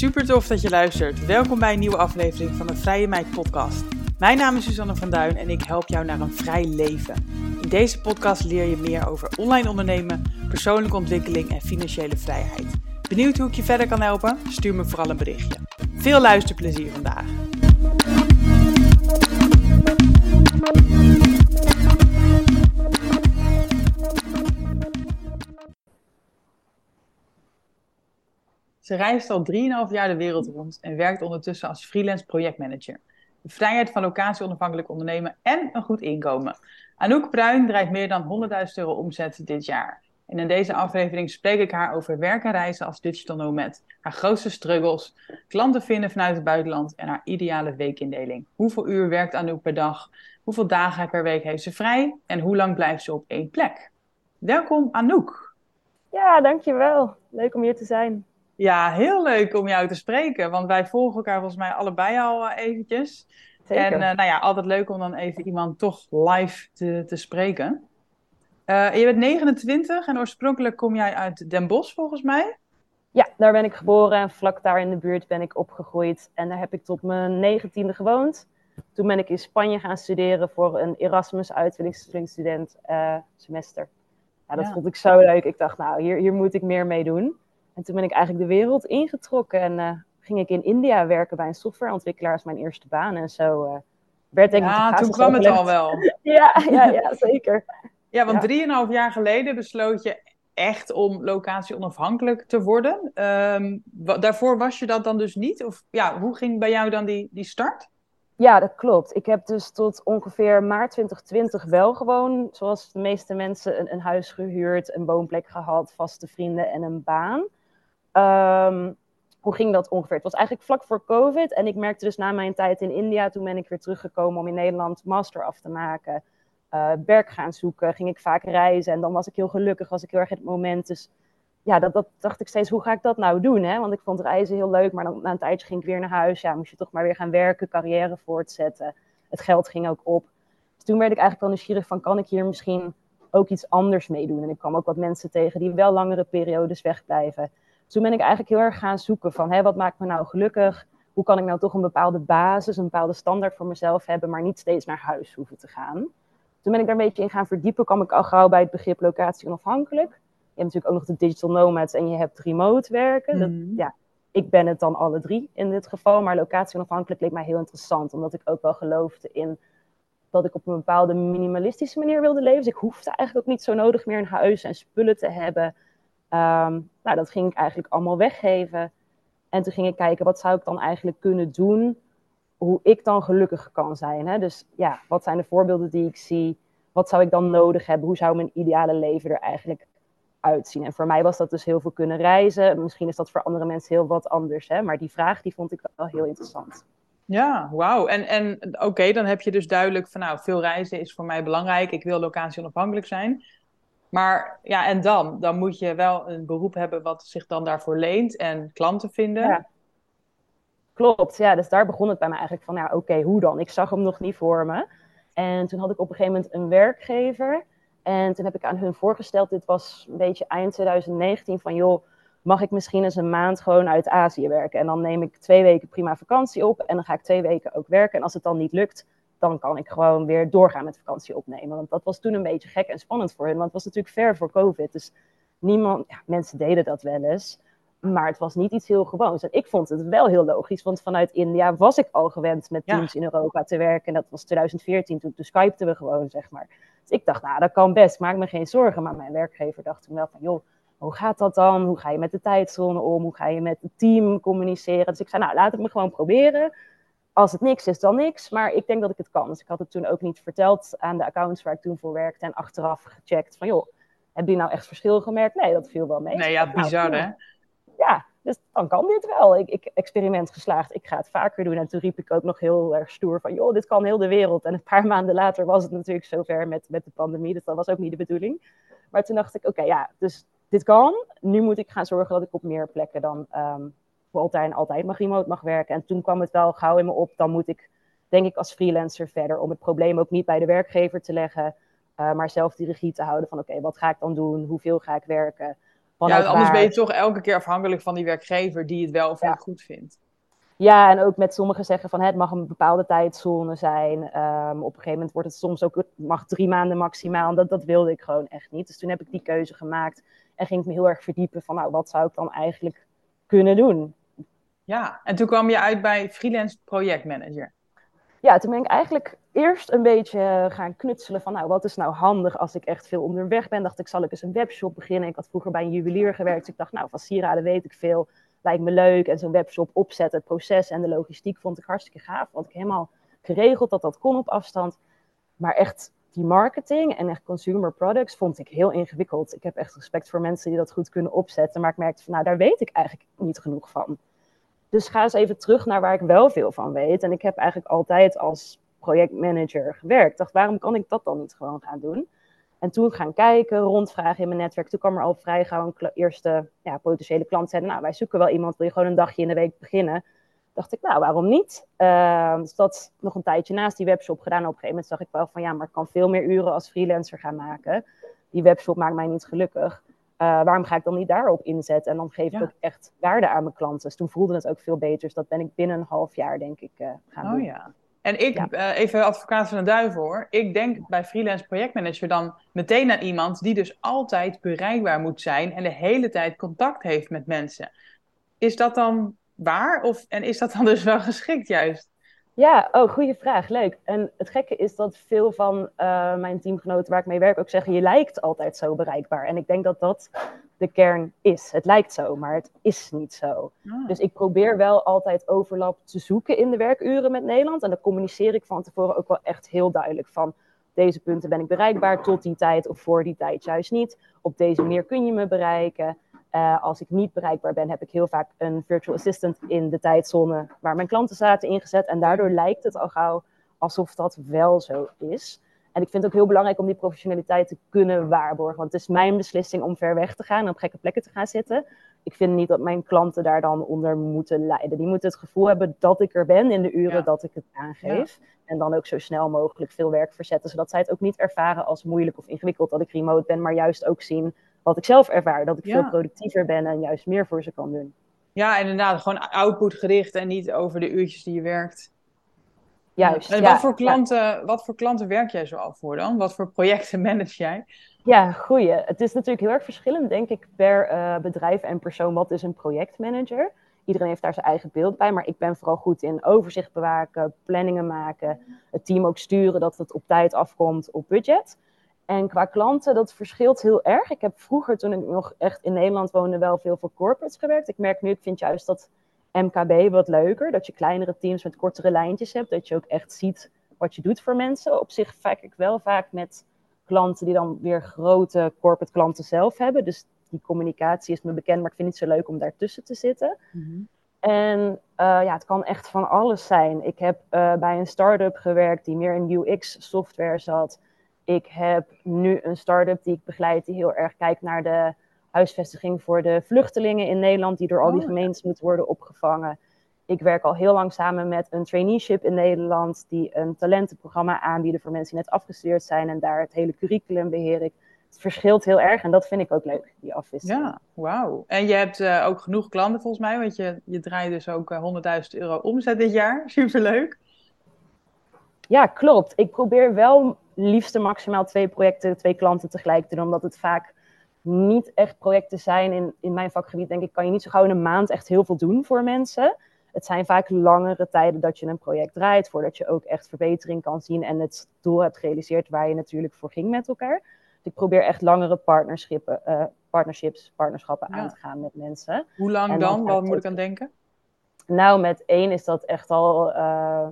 Super tof dat je luistert. Welkom bij een nieuwe aflevering van de Vrije Meid podcast. Mijn naam is Susanne van Duin en ik help jou naar een vrij leven. In deze podcast leer je meer over online ondernemen, persoonlijke ontwikkeling en financiële vrijheid. Benieuwd hoe ik je verder kan helpen? Stuur me vooral een berichtje. Veel luisterplezier vandaag. Ze reist al 3,5 jaar de wereld rond en werkt ondertussen als freelance projectmanager. De vrijheid van locatie onafhankelijk ondernemen en een goed inkomen. Anouk Bruin draait meer dan 100.000 euro omzet dit jaar. En in deze aflevering spreek ik haar over werk en reizen als digital nomad, haar grootste struggles, klanten vinden vanuit het buitenland en haar ideale weekindeling. Hoeveel uur werkt Anouk per dag? Hoeveel dagen per week heeft ze vrij? En hoe lang blijft ze op één plek? Welkom Anouk. Ja, dankjewel. Leuk om hier te zijn. Ja, heel leuk om jou te spreken, want wij volgen elkaar volgens mij allebei al uh, eventjes. Zeker. En uh, nou ja, altijd leuk om dan even iemand toch live te, te spreken. Uh, je bent 29 en oorspronkelijk kom jij uit Den Bosch volgens mij? Ja, daar ben ik geboren en vlak daar in de buurt ben ik opgegroeid. En daar heb ik tot mijn negentiende gewoond. Toen ben ik in Spanje gaan studeren voor een Erasmus uitwisselingsstudent semester. Ja, dat ja. vond ik zo leuk. Ik dacht, nou, hier, hier moet ik meer mee doen. En toen ben ik eigenlijk de wereld ingetrokken en uh, ging ik in India werken bij een softwareontwikkelaar als mijn eerste baan. En zo uh, werd denk ik. Ja, toen kwam het al wel. ja, ja, ja, zeker. Ja, want drieënhalf jaar geleden besloot je echt om locatie onafhankelijk te worden. Um, daarvoor was je dat dan dus niet? Of ja, hoe ging bij jou dan die, die start? Ja, dat klopt. Ik heb dus tot ongeveer maart 2020 wel gewoon, zoals de meeste mensen, een, een huis gehuurd, een woonplek gehad, vaste vrienden en een baan. Um, hoe ging dat ongeveer? Het was eigenlijk vlak voor COVID. En ik merkte dus na mijn tijd in India, toen ben ik weer teruggekomen om in Nederland master af te maken. Uh, werk gaan zoeken, ging ik vaak reizen. En dan was ik heel gelukkig, was ik heel erg in het moment. Dus ja, dat, dat dacht ik steeds, hoe ga ik dat nou doen? Hè? Want ik vond reizen heel leuk, maar dan, na een tijdje ging ik weer naar huis. Ja, moest je toch maar weer gaan werken, carrière voortzetten. Het geld ging ook op. Dus toen werd ik eigenlijk wel nieuwsgierig van, kan ik hier misschien ook iets anders mee doen? En ik kwam ook wat mensen tegen die wel langere periodes wegblijven toen ben ik eigenlijk heel erg gaan zoeken van hé, wat maakt me nou gelukkig? Hoe kan ik nou toch een bepaalde basis, een bepaalde standaard voor mezelf hebben, maar niet steeds naar huis hoeven te gaan? Toen ben ik daar een beetje in gaan verdiepen, kwam ik al gauw bij het begrip locatie onafhankelijk. Je hebt natuurlijk ook nog de digital nomads en je hebt remote werken. Dat, Mhm. ja, ik ben het dan alle drie in dit geval, maar locatie onafhankelijk leek mij heel interessant, omdat ik ook wel geloofde in dat ik op een bepaalde minimalistische manier wilde leven. Dus ik hoefde eigenlijk ook niet zo nodig meer een huis en spullen te hebben. Um, nou, dat ging ik eigenlijk allemaal weggeven. En toen ging ik kijken, wat zou ik dan eigenlijk kunnen doen, hoe ik dan gelukkig kan zijn. Hè? Dus ja, wat zijn de voorbeelden die ik zie? Wat zou ik dan nodig hebben? Hoe zou mijn ideale leven er eigenlijk uitzien? En voor mij was dat dus heel veel kunnen reizen. Misschien is dat voor andere mensen heel wat anders. Hè? Maar die vraag die vond ik wel heel interessant. Ja, wauw. En, en oké, dan heb je dus duidelijk van nou, veel reizen is voor mij belangrijk. Ik wil locatie onafhankelijk zijn. Maar ja, en dan? Dan moet je wel een beroep hebben wat zich dan daarvoor leent en klanten vinden. Ja. Klopt, ja. Dus daar begon het bij mij eigenlijk van, ja, oké, hoe dan? Ik zag hem nog niet voor me. En toen had ik op een gegeven moment een werkgever. En toen heb ik aan hun voorgesteld, dit was een beetje eind 2019, van joh, mag ik misschien eens een maand gewoon uit Azië werken? En dan neem ik twee weken prima vakantie op en dan ga ik twee weken ook werken. En als het dan niet lukt, dan kan ik gewoon weer doorgaan met vakantie opnemen. Want dat was toen een beetje gek en spannend voor hen. Want het was natuurlijk ver voor COVID. Dus niemand, ja, mensen deden dat wel eens. Maar het was niet iets heel gewoons. En ik vond het wel heel logisch. Want vanuit India was ik al gewend met teams ja. in Europa te werken. En dat was 2014. Toen, toen skypten we gewoon, zeg maar. Dus ik dacht, nou, dat kan best. Maak me geen zorgen. Maar mijn werkgever dacht toen wel van, joh, hoe gaat dat dan? Hoe ga je met de tijdzone om? Hoe ga je met het team communiceren? Dus ik zei, nou, laat het me gewoon proberen als het niks is, dan niks. Maar ik denk dat ik het kan. Dus ik had het toen ook niet verteld aan de accounts waar ik toen voor werkte. En achteraf gecheckt van, joh, heb je nou echt verschil gemerkt? Nee, dat viel wel mee. Nee, ja, bizar nou, hè? Ja, dus dan kan dit wel. Ik, ik, experiment geslaagd, ik ga het vaker doen. En toen riep ik ook nog heel erg stoer van, joh, dit kan heel de wereld. En een paar maanden later was het natuurlijk zover met, met de pandemie. Dus dat was ook niet de bedoeling. Maar toen dacht ik, oké, okay, ja, dus dit kan. Nu moet ik gaan zorgen dat ik op meer plekken dan... Um, altijd en altijd mag remote mag werken. En toen kwam het wel gauw in me op, dan moet ik, denk ik, als freelancer verder. Om het probleem ook niet bij de werkgever te leggen, uh, maar zelf die regie te houden van, oké, okay, wat ga ik dan doen? Hoeveel ga ik werken? ja, anders ben je toch elke keer afhankelijk van die werkgever die het wel of niet goed vindt. Ja, en ook met sommigen zeggen van het mag een bepaalde tijdzone zijn. Ehm, op een gegeven moment wordt het soms ook, mag drie maanden maximaal. Dat, dat wilde ik gewoon echt niet. Dus toen heb ik die keuze gemaakt en ging ik me heel erg verdiepen van nou, wat zou ik dan eigenlijk kunnen doen? Ja, en toen kwam je uit bij freelance projectmanager. Ja, toen ben ik eigenlijk eerst een beetje gaan knutselen van, nou, wat is nou handig als ik echt veel onderweg ben? Dacht ik, zal ik eens een webshop beginnen? Ik had vroeger bij een juwelier gewerkt, dus ik dacht, nou, van sieraden weet ik veel, lijkt me leuk. En zo'n webshop opzetten, het proces en de logistiek vond ik hartstikke gaaf. Want ik helemaal geregeld dat dat kon op afstand. Maar echt die marketing en echt consumer products vond ik heel ingewikkeld. Ik heb echt respect voor mensen die dat goed kunnen opzetten, maar ik merkte nou, daar weet ik eigenlijk niet genoeg van. Dus ga eens even terug naar waar ik wel veel van weet. En ik heb eigenlijk altijd als projectmanager gewerkt. Dacht, waarom kan ik dat dan niet gewoon gaan doen? En toen gaan kijken, rondvragen in mijn netwerk. Toen kwam er al vrij gauw een eerste ja, potentiële klant. Zeiden, nou, wij zoeken wel iemand, wil je gewoon een dagje in de week beginnen? Dacht ik, nou, waarom niet? Uh, dus dat nog een tijdje naast die webshop gedaan. Op een gegeven moment zag ik wel van, ja, maar ik kan veel meer uren als freelancer gaan maken. Die webshop maakt mij niet gelukkig. Uh, waarom ga ik dan niet daarop inzetten? En dan geef ik ook echt waarde aan mijn klanten. Dus toen voelde het ook veel beter. Dus dat ben ik binnen een half jaar, denk ik, uh, gaan oh, doen. Ja. En ik, uh, even advocaat van de duivel hoor. Ik denk bij freelance projectmanager dan meteen aan iemand die dus altijd bereikbaar moet zijn en de hele tijd contact heeft met mensen. Is dat dan waar? Of, en is dat dan dus wel geschikt juist? Ja, oh, goede vraag. Leuk. En het gekke is dat veel van uh, mijn teamgenoten waar ik mee werk ook zeggen: je lijkt altijd zo bereikbaar. En ik denk dat dat de kern is. Het lijkt zo, maar het is niet zo. Ah. Dus ik probeer wel altijd overlap te zoeken in de werkuren met Nederland. En dan communiceer ik van tevoren ook wel echt heel duidelijk van deze punten ben ik bereikbaar tot die tijd of voor die tijd juist niet. Op deze manier kun je me bereiken. Uh, als ik niet bereikbaar ben, heb ik heel vaak een virtual assistant in de tijdzone waar mijn klanten zaten ingezet. En daardoor lijkt het al gauw alsof dat wel zo is. En ik vind het ook heel belangrijk om die professionaliteit te kunnen waarborgen. Want het is mijn beslissing om ver weg te gaan en op gekke plekken te gaan zitten. Ik vind niet dat mijn klanten daar dan onder moeten lijden. Die moeten het gevoel hebben dat ik er ben in de uren dat ik het aangeef. En dan ook zo snel mogelijk veel werk verzetten. Zodat zij het ook niet ervaren als moeilijk of ingewikkeld dat ik remote ben. Maar juist ook zien wat ik zelf ervaar. Dat ik veel productiever ben en juist meer voor ze kan doen. Ja, inderdaad. Gewoon outputgericht en niet over de uurtjes die je werkt. Juist. En wat, voor klanten, wat voor klanten werk jij zo al voor dan? Wat voor projecten manage jij? Ja, goeie. Het is natuurlijk heel erg verschillend, denk ik, per uh, bedrijf en persoon. Wat is een projectmanager? Iedereen heeft daar zijn eigen beeld bij, maar ik ben vooral goed in overzicht bewaken, planningen maken, het team ook sturen dat het op tijd afkomt op budget. En qua klanten, dat verschilt heel erg. Ik heb vroeger, toen ik nog echt in Nederland woonde, wel veel voor corporates gewerkt. Ik merk nu, ik vind juist dat MKB wat leuker. Dat je kleinere teams met kortere lijntjes hebt. Dat je ook echt ziet wat je doet voor mensen. Op zich vaak ik wel vaak met klanten die dan weer grote corporate klanten zelf hebben. Dus die communicatie is me bekend, maar ik vind het zo leuk om daartussen te zitten. Mhm. En uh, ja, het kan echt van alles zijn. Ik heb uh, bij een start-up gewerkt die meer in UX-software zat. Ik heb nu een start-up die ik begeleid die heel erg kijkt naar de huisvestiging voor de vluchtelingen in Nederland, die door al die oh, gemeentes moeten worden opgevangen. Ik werk al heel lang samen met een traineeship in Nederland, die een talentenprogramma aanbieden voor mensen die net afgestudeerd zijn en daar het hele curriculum beheer ik. Het verschilt heel erg en dat vind ik ook leuk, die afwisseling. Ja, wauw. En je hebt uh, ook genoeg klanten volgens mij, want je, je draait dus ook uh, eh, 100.000 euro omzet dit jaar. Superleuk. Ja, klopt. Ik probeer wel liefst maximaal twee projecten, twee klanten tegelijk te doen, omdat het vaak niet echt projecten zijn. In, in mijn vakgebied denk ik, kan je niet zo gauw in een maand echt heel veel doen voor mensen. Het zijn vaak langere tijden dat je een project draait, voordat je ook echt verbetering kan zien en het doel hebt gerealiseerd waar je natuurlijk voor ging met elkaar. Dus ik probeer echt langere partnerships, uh, partnerships partnerschappen aan te gaan met mensen. Hoe lang dan? Wat moet ik aan denken? Nou, met één is dat echt al uh,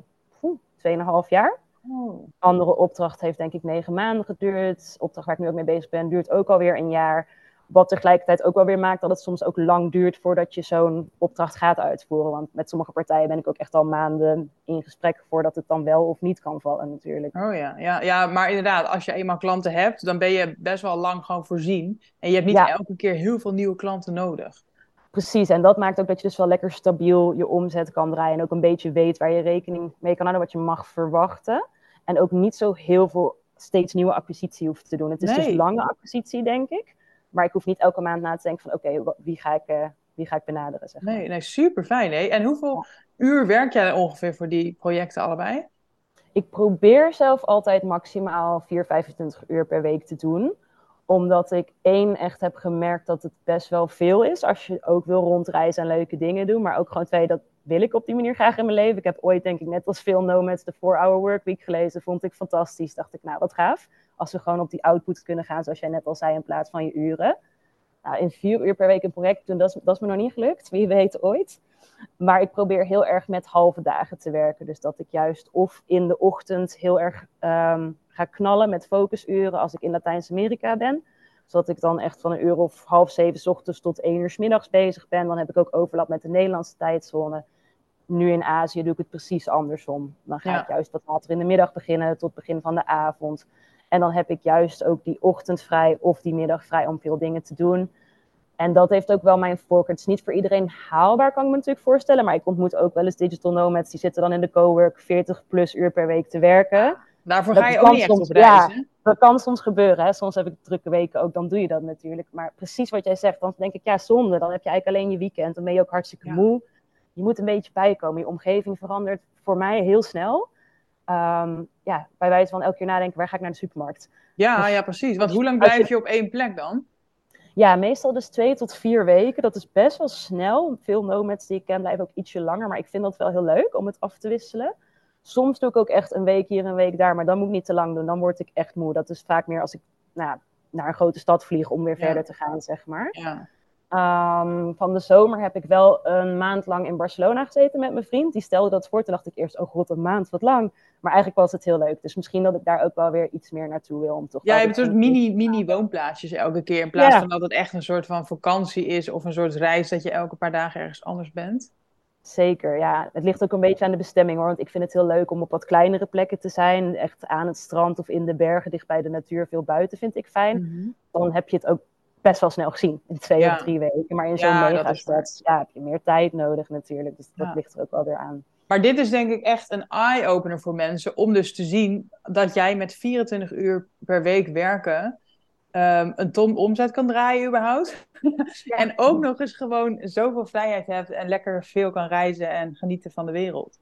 tweeënhalf jaar. Oh. Andere opdracht heeft denk ik negen maanden geduurd. Opdracht waar ik nu ook mee bezig ben, duurt ook alweer een jaar. Wat tegelijkertijd ook wel weer maakt dat het soms ook lang duurt voordat je zo'n opdracht gaat uitvoeren. Want met sommige partijen ben ik ook echt al maanden in gesprek voordat het dan wel of niet kan vallen natuurlijk. Oh ja, ja, ja maar inderdaad, als je eenmaal klanten hebt, dan ben je best wel lang gewoon voorzien. En je hebt niet elke keer heel veel nieuwe klanten nodig. Precies, en dat maakt ook dat je dus wel lekker stabiel je omzet kan draaien. En ook een beetje weet waar je rekening mee kan houden, wat je mag verwachten. En ook niet zo heel veel steeds nieuwe acquisitie hoeft te doen. Het is dus lange acquisitie, denk ik. Maar ik hoef niet elke maand na te denken van oké, wie, ga ik, uh, wie ga ik benaderen? Zeg maar. Nee, nee, super fijn. Hè? En hoeveel uur werk jij ongeveer voor die projecten allebei? Ik probeer zelf altijd maximaal 4, 25 uur per week te doen omdat ik één echt heb gemerkt dat het best wel veel is. Als je ook wil rondreizen en leuke dingen doen. Maar ook gewoon twee, dat wil ik op die manier graag in mijn leven. Ik heb ooit, denk ik, net als veel nomads de 4-hour workweek gelezen. Vond ik fantastisch. Dacht ik, nou, wat gaaf. Als we gewoon op die output kunnen gaan, zoals jij net al zei, in plaats van je uren. Nou, in vier uur per week een project doen, dat is, dat is me nog niet gelukt. Wie weet ooit. Maar ik probeer heel erg met halve dagen te werken. Dus dat ik juist of in de ochtend heel erg um, ga knallen met focusuren als ik in Latijns-Amerika ben. Zodat ik dan echt van een uur of half zeven ochtends tot één uur s middags bezig ben. Dan heb ik ook overlap met de Nederlandse tijdzone. Nu in Azië doe ik het precies andersom. Dan ga ik juist wat later in de middag beginnen tot begin van de avond. En dan heb ik juist ook die ochtend vrij of die middag vrij om veel dingen te doen. En dat heeft ook wel mijn voorkeur. Het is niet voor iedereen haalbaar, kan ik me natuurlijk voorstellen. Maar ik ontmoet ook wel eens digital nomads. Die zitten dan in de cowork 40 plus uur per week te werken. Daarvoor ga je ook niet echt op. Ja, dat kan soms gebeuren. Hè. Soms heb ik drukke weken ook, dan doe je dat natuurlijk. Maar precies wat jij zegt, dan denk ik, ja, zonde. Dan heb je eigenlijk alleen je weekend. Dan ben je ook hartstikke moe. Je moet een beetje bijkomen. Je omgeving verandert voor mij heel snel. Um, ja, bij wijze van elke keer nadenken, waar ga ik naar de supermarkt? Ja, dus ja precies. Want hoe lang blijf je... je op één plek dan? Ja, meestal dus twee tot vier weken. Dat is best wel snel. Veel nomads die ik ken blijven ook ietsje langer. Maar ik vind dat wel heel leuk om het af te wisselen. Soms doe ik ook echt een week hier, een week daar, maar dan moet ik niet te lang doen. Dan word ik echt moe. Dat is vaak meer als ik nou, naar een grote stad vlieg om weer verder te gaan, zeg maar. Ja. Um, van de zomer heb ik wel een maand lang in Barcelona gezeten met mijn vriend. Die stelde dat voor. Toen dacht ik eerst, oh god, een maand, wat lang. Maar eigenlijk was het heel leuk. Dus misschien dat ik daar ook wel weer iets meer naartoe wil. Om toch ja, je hebt een soort mini, mini woonplaatsjes elke keer. In plaats van dat het echt een soort van vakantie is of een soort reis dat je elke paar dagen ergens anders bent. Zeker, ja. Het ligt ook een beetje aan de bestemming hoor. Want ik vind het heel leuk om op wat kleinere plekken te zijn. Echt aan het strand of in de bergen, dicht bij de natuur. Veel buiten vind ik fijn. Mhm. Dan heb je het ook best wel snel gezien. In twee of drie weken. Maar in zo'n ja, megastad ja, heb je meer tijd nodig natuurlijk. Dus dat ligt er ook wel weer aan. Maar dit is denk ik echt een eye-opener voor mensen. Om dus te zien dat jij met 24 uur per week werken um, een ton omzet kan draaien überhaupt. en ook nog eens gewoon zoveel vrijheid hebt en lekker veel kan reizen en genieten van de wereld.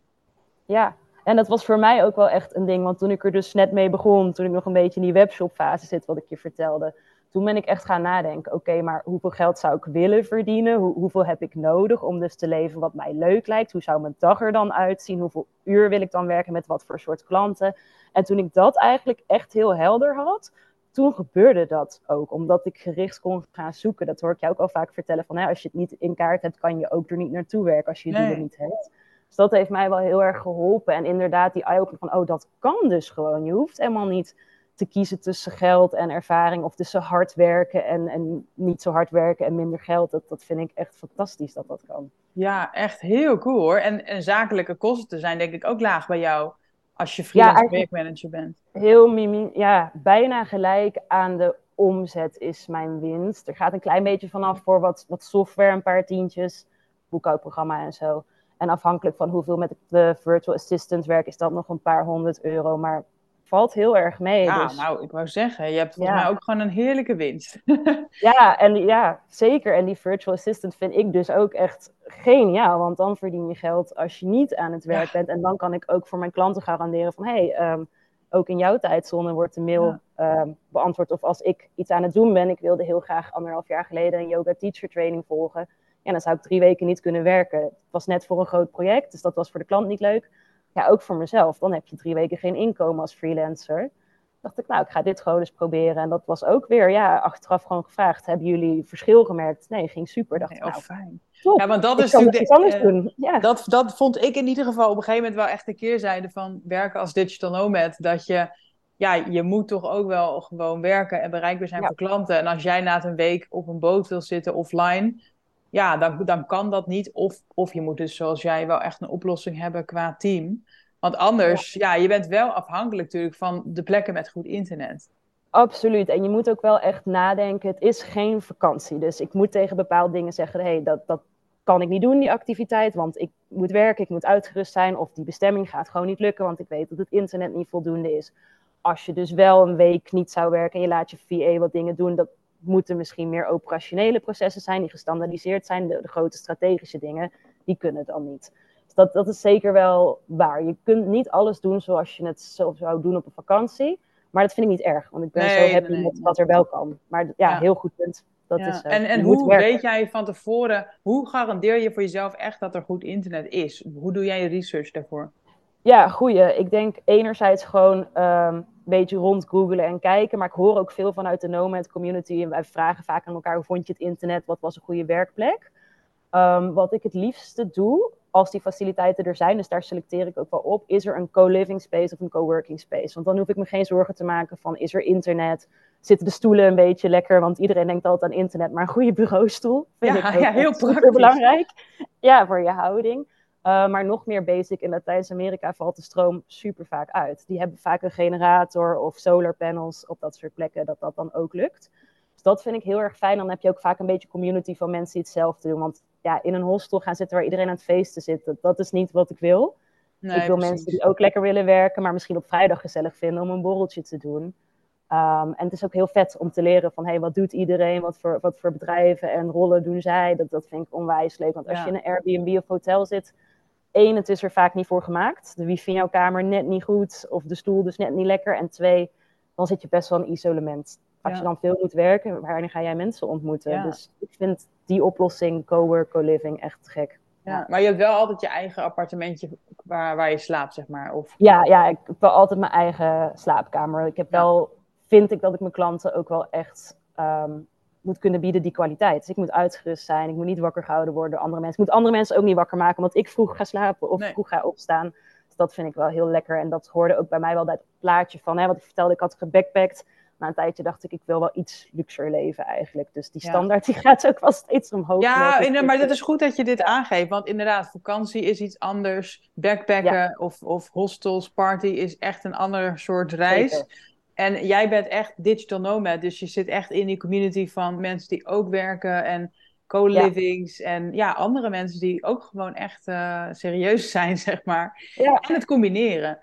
Ja, en dat was voor mij ook wel echt een ding. Want toen ik er dus net mee begon, toen ik nog een beetje in die webshopfase zit, wat ik je vertelde. Toen ben ik echt gaan nadenken, oké, maar hoeveel geld zou ik willen verdienen? Hoe, hoeveel heb ik nodig om dus te leven wat mij leuk lijkt? Hoe zou mijn dag er dan uitzien? Hoeveel uur wil ik dan werken met wat voor soort klanten? En toen ik dat eigenlijk echt heel helder had, toen gebeurde dat ook, omdat ik gericht kon gaan zoeken. Dat hoor ik jou ook al vaak vertellen, van hè, als je het niet in kaart hebt, kan je ook er niet naartoe werken als je het nee. niet hebt. Dus dat heeft mij wel heel erg geholpen. En inderdaad, die eye-opener van, oh, dat kan dus gewoon. Je hoeft helemaal niet te kiezen tussen geld en ervaring of tussen hard werken en, en niet zo hard werken en minder geld. Dat, dat vind ik echt fantastisch dat dat kan. Ja, echt heel cool hoor. En, en zakelijke kosten zijn denk ik ook laag bij jou als je freelance ja, projectmanager bent. Heel mimi, ja, bijna gelijk aan de omzet is mijn winst. Er gaat een klein beetje vanaf voor wat, wat software, een paar tientjes, boekhoudprogramma en zo. En afhankelijk van hoeveel met de virtual assistant werk, is dat nog een paar honderd euro. Maar valt heel erg mee. Ja, dus... nou, ik wou zeggen, je hebt volgens mij ook gewoon een heerlijke winst. ja, en ja, zeker. En die virtual assistant vind ik dus ook echt geniaal. Want dan verdien je geld als je niet aan het werk bent. En dan kan ik ook voor mijn klanten garanderen van... hé, hey, ehm, ook in jouw tijdzone wordt de mail ehm, beantwoord. Of als ik iets aan het doen ben, ik wilde heel graag anderhalf jaar geleden een yoga teacher training volgen. Ja, dan zou ik drie weken niet kunnen werken. Het was net voor een groot project, dus dat was voor de klant niet leuk ja, ook voor mezelf. Dan heb je drie weken geen inkomen als freelancer. Dacht ik, nou, ik ga dit gewoon eens proberen. En dat was ook weer, ja, achteraf gewoon gevraagd. Hebben jullie verschil gemerkt? Nee, ging super. Dacht nee, oh, nou, fijn. Ja, want dat is natuurlijk. uh. Ja. Dat, dat vond ik in ieder geval op een gegeven moment wel echt een keerzijde van werken als digital nomad. Dat je, ja, je moet toch ook wel gewoon werken en bereikbaar zijn voor klanten. En als jij na een week op een boot wil zitten offline, ja, dan, dan kan dat niet. Of, of je moet dus, zoals jij, wel echt een oplossing hebben qua team. Want anders, ja. je bent wel afhankelijk natuurlijk van de plekken met goed internet. Absoluut. En je moet ook wel echt nadenken. Het is geen vakantie. Dus ik moet tegen bepaalde dingen zeggen: hé, hey, dat, dat kan ik niet doen, die activiteit. Want ik moet werken, ik moet uitgerust zijn. Of die bestemming gaat gewoon niet lukken, want ik weet dat het internet niet voldoende is. Als je dus wel een week niet zou werken en je laat je VA wat dingen doen, dat moeten misschien meer operationele processen zijn die gestandaardiseerd zijn. De, de grote strategische dingen, die kunnen dan niet. Dus dat, dat is zeker wel waar. Je kunt niet alles doen zoals je het zo zou doen op een vakantie. Maar dat vind ik niet erg, want ik ben zo happy nee, met wat er wel kan. Maar ja, heel goed punt. Dat is, uh, en en hoe weet jij van tevoren, hoe garandeer je voor jezelf echt dat er goed internet is? Hoe doe jij je research daarvoor? Ja, goeie. Ik denk enerzijds gewoon um, een beetje rond googlen en kijken. Maar ik hoor ook veel vanuit de Nomad community. En wij vragen vaak aan elkaar, hoe vond je het internet? Wat was een goede werkplek? Um, wat ik het liefste doe, als die faciliteiten er zijn, dus daar selecteer ik ook wel op, is er een co-living space of een co-working space. Want dan hoef ik me geen zorgen te maken van, is er internet? Zitten de stoelen een beetje lekker? Want iedereen denkt altijd aan internet, maar een goede bureaustoel vind ja, ik ja, heel belangrijk. Ja, voor je houding. Uh, maar nog meer basic, in Latijns-Amerika valt de stroom super vaak uit. Die hebben vaak een generator of solar panels op dat soort plekken, dat dat dan ook lukt. Dus dat vind ik heel erg fijn. Dan heb je ook vaak een beetje community van mensen die hetzelfde doen. Want ja, in een hostel gaan zitten waar iedereen aan het feesten zit, dat is niet wat ik wil. Nee, ik wil precies. mensen die ook lekker willen werken, maar misschien op vrijdag gezellig vinden om een borreltje te doen. Um, en het is ook heel vet om te leren van, hey, wat doet iedereen? Wat voor, wat voor bedrijven en rollen doen zij? Dat, dat vind ik onwijs leuk. Want als ja. je in een Airbnb of hotel zit, één, het is er vaak niet voor gemaakt. De wifi in jouw kamer net niet goed, of de stoel dus net niet lekker. En twee, dan zit je best wel in isolement. Als ja. je dan veel moet werken, wanneer ga jij mensen ontmoeten? Ja. Dus ik vind die oplossing, co-work, co-living, echt gek. Ja, maar je hebt wel altijd je eigen appartementje waar, waar je slaapt, zeg maar? Of... Ja, ja, ik heb wel altijd mijn eigen slaapkamer. Ik heb wel, vind ik dat ik mijn klanten ook wel echt um, moet kunnen bieden die kwaliteit. Dus ik moet uitgerust zijn, ik moet niet wakker gehouden worden door andere mensen. Ik moet andere mensen ook niet wakker maken, omdat ik vroeg ga slapen of nee. vroeg ga opstaan. Dus dat vind ik wel heel lekker. En dat hoorde ook bij mij wel bij het plaatje van, hè, wat ik vertelde, ik had gebackpackt. Na een tijdje dacht ik, ik wil wel iets luxer leven eigenlijk. Dus die standaard ja. die gaat ook wel steeds omhoog. Ja, in, maar dat is goed dat je dit aangeeft. Want inderdaad, vakantie is iets anders. Backpacken ja. of, of hostels, party is echt een ander soort reis. Zeker. En jij bent echt digital nomad, dus je zit echt in die community van mensen die ook werken en co-livings ja. en ja, andere mensen die ook gewoon echt uh, serieus zijn, zeg maar. Ja. En het combineren.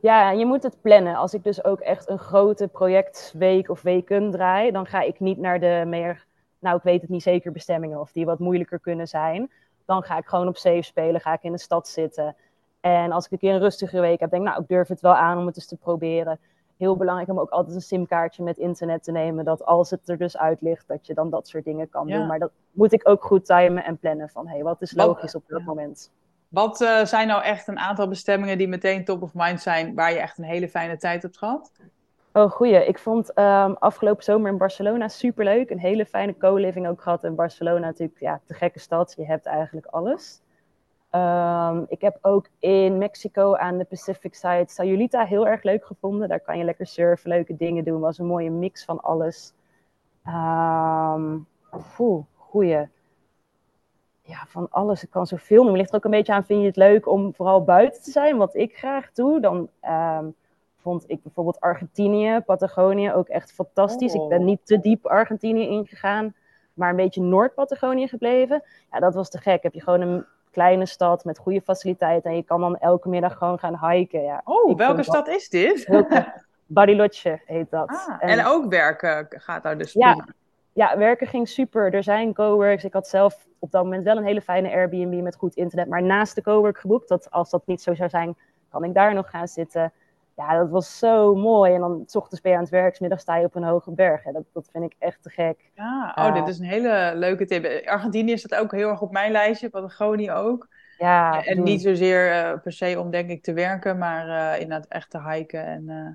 Ja, je moet het plannen. Als ik dus ook echt een grote projectweek of weken draai, dan ga ik niet naar de meer, nou ik weet het niet zeker, bestemmingen of die wat moeilijker kunnen zijn. Dan ga ik gewoon op safe spelen, ga ik in de stad zitten. En als ik een keer een rustige week heb, denk ik, nou ik durf het wel aan om het eens te proberen heel belangrijk om ook altijd een simkaartje met internet te nemen. Dat als het er dus uit ligt, dat je dan dat soort dingen kan ja. doen. Maar dat moet ik ook goed timen en plannen van hey, wat is logisch op dat ja. moment. Wat uh, zijn nou echt een aantal bestemmingen die meteen top of mind zijn, waar je echt een hele fijne tijd hebt gehad? Oh, goeie. Ik vond um, afgelopen zomer in Barcelona superleuk. Een hele fijne co-living ook gehad. In Barcelona natuurlijk, ja, de gekke stad. Je hebt eigenlijk alles. Um, ik heb ook in Mexico aan de Pacific Side Sayulita heel erg leuk gevonden. Daar kan je lekker surfen, leuke dingen doen. Was een mooie mix van alles. Um, poeh, goeie. Ja, van alles. Ik kan zoveel noemen. Ligt er ook een beetje aan, vind je het leuk om vooral buiten te zijn? Wat ik graag doe. Dan um, vond ik bijvoorbeeld Argentinië, Patagonië ook echt fantastisch. Oh. Ik ben niet te diep Argentinië ingegaan, maar een beetje Noord-Patagonië gebleven. Ja, dat was te gek. Heb je gewoon een kleine stad met goede faciliteiten. En je kan dan elke middag gewoon gaan hiken. Ja, oh, welke stad is dit? Bariloche heet dat. Ah, en, en, ook werken gaat daar dus ja, ja, werken ging super. Er zijn coworks. Ik had zelf op dat moment wel een hele fijne Airbnb met goed internet. Maar naast de cowork geboekt. Dat als dat niet zo zou zijn, kan ik daar nog gaan zitten. Ja, dat was zo mooi. En dan s ochtends ben je aan het werk, middag sta je op een hoge berg. Dat, dat vind ik echt te gek. Ja, oh, uh, dit is een hele leuke tip. Argentinië staat ook heel erg op mijn lijstje, Patagonië ook. Ja, en niet zozeer uh, per se om denk ik te werken, maar uh, inderdaad echt te hiken. En, uh,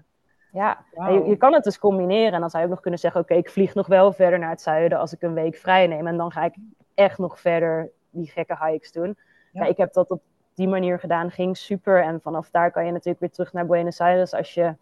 ja, wow. je, je, kan het dus combineren. En dan zou je ook nog kunnen zeggen, oké, okay, ik vlieg nog wel verder naar het zuiden als ik een week vrij neem. En dan ga ik echt nog verder die gekke hikes doen. Ja. Ja, ik heb dat op die manier gedaan, ging super. En vanaf daar kan je natuurlijk weer terug naar Buenos Aires als je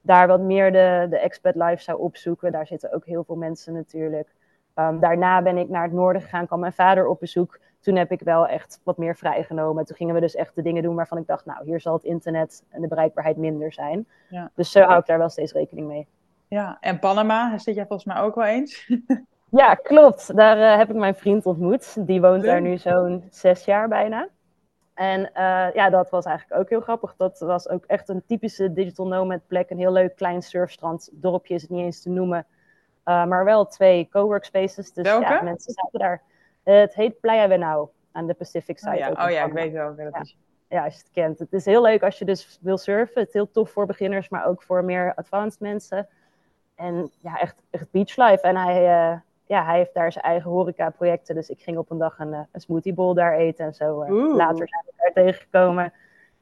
daar wat meer de, de expat life zou opzoeken. Daar zitten ook heel veel mensen natuurlijk. Um, daarna ben ik naar het noorden gegaan, kwam mijn vader op bezoek. Toen heb ik wel echt wat meer vrijgenomen. Toen gingen we dus echt de dingen doen waarvan ik dacht, nou, hier zal het internet en de bereikbaarheid minder zijn. Ja. Dus zo hou ik daar wel steeds rekening mee. Ja, en Panama zit jij volgens mij ook wel eens? ja, klopt. Daar uh, heb ik mijn vriend ontmoet. Die woont daar nu zo'n zes jaar bijna. En uh, ja, dat was eigenlijk ook heel grappig. Dat was ook echt een typische digital nomad plek. Een heel leuk klein surfstrand. Dorpje is het niet eens te noemen. maar wel twee coworkspaces. Dus Welke? ja, mensen zaten daar. het heet Playa aan de Pacific side. Oh ja, oh, ja ik weet wel. dat is. ja, als je het kent. Het is heel leuk als je dus wil surfen. Het is heel tof voor beginners, maar ook voor meer advanced mensen. En ja, echt, echt beachlife. En hij, eh, ja, hij heeft daar zijn eigen horeca-projecten. Dus ik ging op een dag een, eh, een smoothie bowl daar eten en zo. eh, later zijn we daar tegengekomen.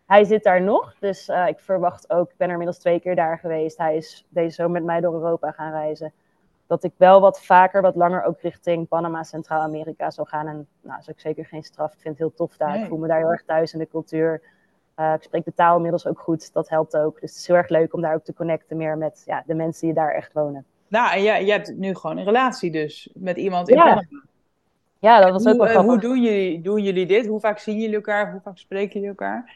Hij zit daar nog, dus eh, ik verwacht ook, ik ben er inmiddels twee keer daar geweest. Hij is deze zomer met mij door Europa gaan reizen. Dat ik wel wat vaker, wat langer ook richting Panama, Centraal-Amerika zou gaan. En nou, dat is ook zeker geen straf. Ik vind het heel tof daar. Nee. Ik voel me daar heel erg thuis in de cultuur. Uh, ik spreek de taal inmiddels ook goed, dat helpt ook. Dus het is heel erg leuk om daar ook te connecten meer met ja, de mensen die daar echt wonen. Nou, en jij, jij hebt nu gewoon een relatie dus met iemand in Ja, Panama. Ja, dat was ook Hoe, wel grappig. hoe doen, jullie, doen jullie dit? Hoe vaak zien jullie elkaar? Hoe vaak spreken jullie elkaar?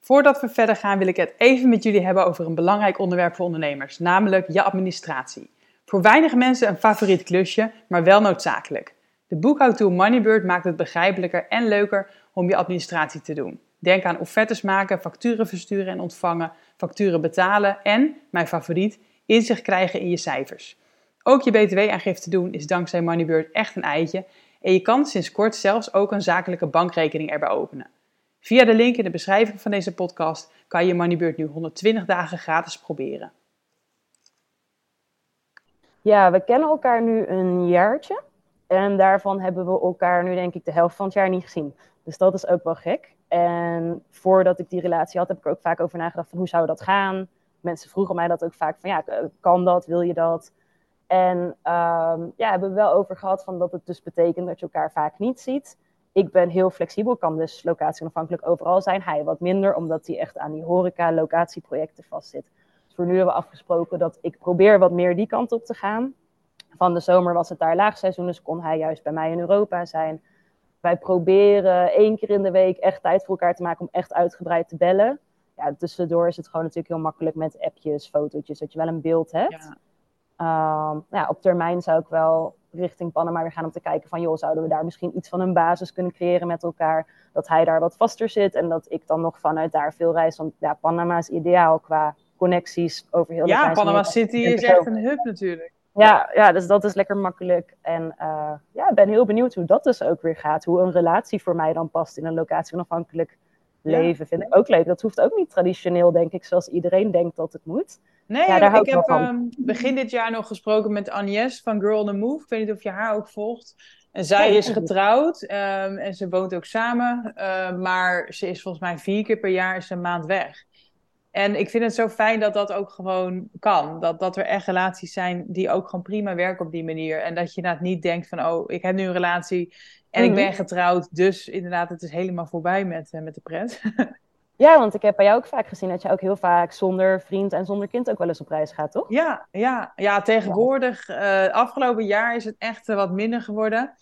Voordat we verder gaan wil ik het even met jullie hebben over een belangrijk onderwerp voor ondernemers, namelijk je administratie. Voor weinig mensen een favoriet klusje, maar wel noodzakelijk. De boekhoudtool Moneybird maakt het begrijpelijker en leuker om je administratie te doen. Denk aan offertes maken, facturen versturen en ontvangen, facturen betalen en, mijn favoriet, inzicht krijgen in je cijfers. Ook je btw-aangifte doen is dankzij Moneybird echt een eitje en je kan sinds kort zelfs ook een zakelijke bankrekening erbij openen. Via de link in de beschrijving van deze podcast kan je Moneybird nu 120 dagen gratis proberen. Ja, we kennen elkaar nu een jaartje. En daarvan hebben we elkaar nu denk ik de helft van het jaar niet gezien. Dus dat is ook wel gek. En voordat ik die relatie had, heb ik ook vaak over nagedacht van hoe zou dat gaan. Mensen vroegen mij dat ook vaak van ja, kan dat, wil je dat? En um, ja, hebben we wel over gehad van dat het dus betekent dat je elkaar vaak niet ziet. Ik ben heel flexibel, kan dus locatie onafhankelijk overal zijn. Hij wat minder, omdat hij echt aan die horeca locatieprojecten vastzit. Dus voor nu hebben we afgesproken dat ik probeer wat meer die kant op te gaan. Van de zomer was het daar laagseizoen, dus kon hij juist bij mij in Europa zijn. Wij proberen één keer in de week echt tijd voor elkaar te maken om echt uitgebreid te bellen. Ja, tussendoor is het gewoon natuurlijk heel makkelijk met appjes, fotootjes, dat je wel een beeld hebt. Ja. Um, ja, op termijn zou ik wel richting Panama weer gaan om te kijken van, joh, zouden we daar misschien iets van een basis kunnen creëren met elkaar? Dat hij daar wat vaster zit en dat ik dan nog vanuit daar veel reis. Want ja, Panama is ideaal qua connecties over heel Ja, Latijns-Amerika. Panama City is echt een hub natuurlijk. Ja, ja, dus dat is lekker makkelijk. En uh, ja, ik ben heel benieuwd hoe dat dus ook weer gaat. Hoe een relatie voor mij dan past in een locatie onafhankelijk leven. Vind ik ook leuk. Dat hoeft ook niet traditioneel, denk ik, zoals iedereen denkt dat het moet. Nee, Ja, daar hou ik ik heb ehm, begin dit jaar nog gesproken met Agnes van Girl on the Move. Ik weet niet of je haar ook volgt. En zij is getrouwd ehm, en ze woont ook samen. ehm, maar ze is volgens mij vier keer per jaar is een maand weg. En ik vind het zo fijn dat dat ook gewoon kan. Dat, dat er echt relaties zijn die ook gewoon prima werken op die manier. En dat je inderdaad niet denkt van, oh, ik heb nu een relatie en ik Mhm. ben getrouwd. Dus inderdaad, het is helemaal voorbij met, eh, met de pret. Ja, want ik heb bij jou ook vaak gezien dat je ook heel vaak zonder vriend en zonder kind ook wel eens op reis gaat, toch? Ja, ja, ja tegenwoordig, eh, afgelopen jaar is het echt eh, wat minder geworden.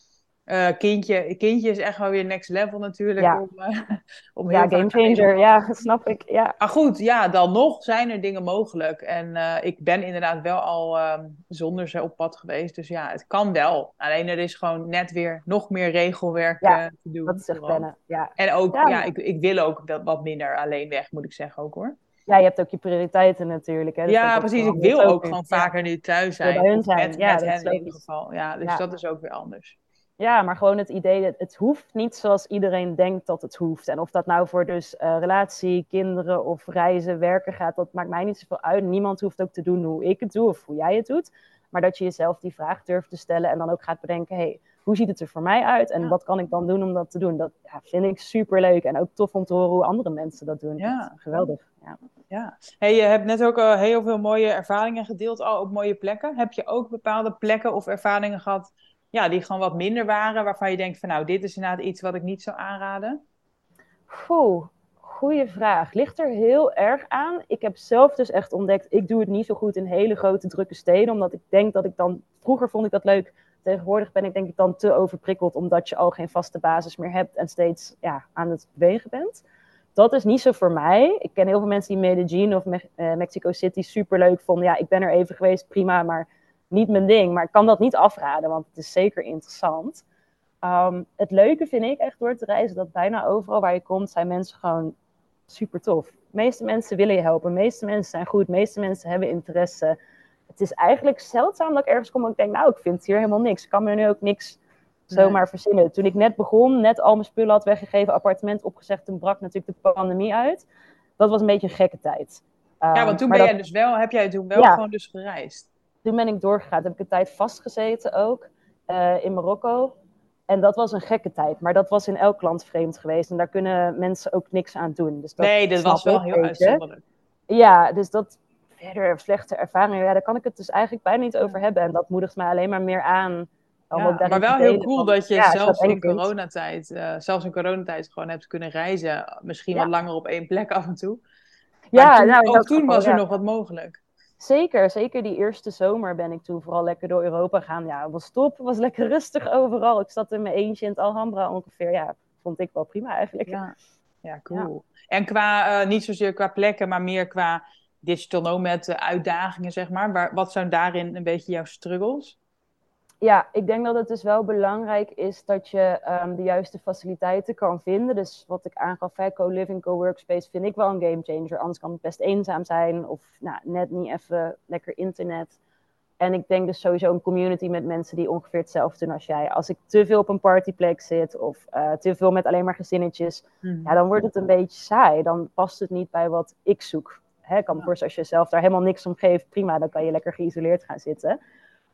Eh, kindje, kindje is echt wel weer next level natuurlijk. Ja. Om, eh, om Ja, game changer. Ja, snap ik. Ja. Maar goed, ja, dan nog zijn er dingen mogelijk. En eh, ik ben inderdaad wel al ehm, zonder ze op pad geweest. Dus ja, het kan wel. Alleen er is gewoon net weer nog meer regelwerk Ja, te doen. Dat is echt wennen. Ja. En ook, Ja. ja, ik, ik wil ook wat minder alleen weg, moet ik zeggen ook hoor. ja, je hebt ook je prioriteiten natuurlijk. Hè. Dus ja, precies. Ik wil ook gewoon vaker nu thuis zijn. bij hun zijn. Met, Ja, met dat hen in ieder geval. Ja, dus Ja. dat is ook weer anders. Ja, maar gewoon het idee, dat het hoeft niet zoals iedereen denkt dat het hoeft. En of dat nou voor dus eh, relatie, kinderen of reizen, werken gaat, dat maakt mij niet zoveel uit. Niemand hoeft ook te doen hoe ik het doe of hoe jij het doet. Maar dat je jezelf die vraag durft te stellen en dan ook gaat bedenken, hey, hoe ziet het er voor mij uit? En Ja. wat kan ik dan doen om dat te doen? Dat ja, vind ik super leuk en ook tof om te horen hoe andere mensen dat doen. Ja. Geweldig. Ja. Ja. Hey, je hebt net ook al heel veel mooie ervaringen gedeeld al op mooie plekken. Heb je ook bepaalde plekken of ervaringen gehad ja, die gewoon wat minder waren, waarvan je denkt van nou, dit is inderdaad iets wat ik niet zou aanraden? Oeh, goede vraag. Ligt er heel erg aan. Ik heb zelf dus echt ontdekt, ik doe het niet zo goed in hele grote drukke steden, omdat ik denk dat ik dan, vroeger vond ik dat leuk, tegenwoordig ben ik denk ik dan te overprikkeld, omdat je al geen vaste basis meer hebt en steeds ja, aan het bewegen bent. Dat is niet zo voor mij. Ik ken heel veel mensen die Medellin of eh, Mexico City super leuk vonden. Ja, ik ben er even geweest, prima, maar niet mijn ding. Maar ik kan dat niet afraden, want het is zeker interessant. Um, het leuke vind ik echt door te reizen, dat bijna overal waar je komt, zijn mensen gewoon super tof. De meeste mensen willen je helpen, de meeste mensen zijn goed, de meeste mensen hebben interesse. Het is eigenlijk zeldzaam dat ik ergens kom en ik denk, nou, ik vind hier helemaal niks. Ik kan me nu ook niks zomaar verzinnen. Toen ik net begon, net al mijn spullen had weggegeven, appartement opgezegd, toen brak natuurlijk de pandemie uit. Dat was een beetje een gekke tijd. ja, want Ehm, toen ben dat- jij dus wel, heb jij toen wel Ja. gewoon dus gereisd. Toen ben ik doorgegaan. Toen heb ik een tijd vastgezeten ook eh, in Marokko. En dat was een gekke tijd. Maar dat was in elk land vreemd geweest. En daar kunnen mensen ook niks aan doen. Dus dat nee, dat was wel heel uitzonderlijk. Ja, dus dat verder slechte ervaringen. Ja, daar kan ik het dus eigenlijk bijna niet over hebben. En dat moedigt mij alleen maar meer aan. Ja, maar wel heel cool van, dat je ja, zelfs in coronatijd, eh, zelfs in coronatijd gewoon hebt kunnen reizen. Misschien Ja. wat langer op één plek af en toe. Maar Ja, toen, nou, ook toen geval, was er nog wat mogelijk. Zeker, zeker die eerste zomer ben ik toen vooral lekker door Europa gegaan. Ja, was top, het was lekker rustig overal. Ik zat in mijn eentje in het Alhambra ongeveer. Ja, vond ik wel prima eigenlijk. Ja, ja cool. En qua, eh, niet zozeer qua plekken, maar meer qua digital nomad eh, uitdagingen, zeg maar. Waar, wat zijn daarin een beetje jouw struggles? Ja, ik denk dat het dus wel belangrijk is dat je ehm, de juiste faciliteiten kan vinden. Dus wat ik aangaf, hè, co-living, co-workspace, vind ik wel een game changer. Anders kan het best eenzaam zijn of nou, net niet even lekker internet. En ik denk dus sowieso een community met mensen die ongeveer hetzelfde doen als jij. Als ik te veel op een partyplek zit of eh, te veel met alleen maar gezinnetjes, ja, dan wordt het een beetje saai. Dan past het niet bij wat ik zoek. Hè, kan me Ja. voorstellen, als je zelf daar helemaal niks om geeft, prima, dan kan je lekker geïsoleerd gaan zitten.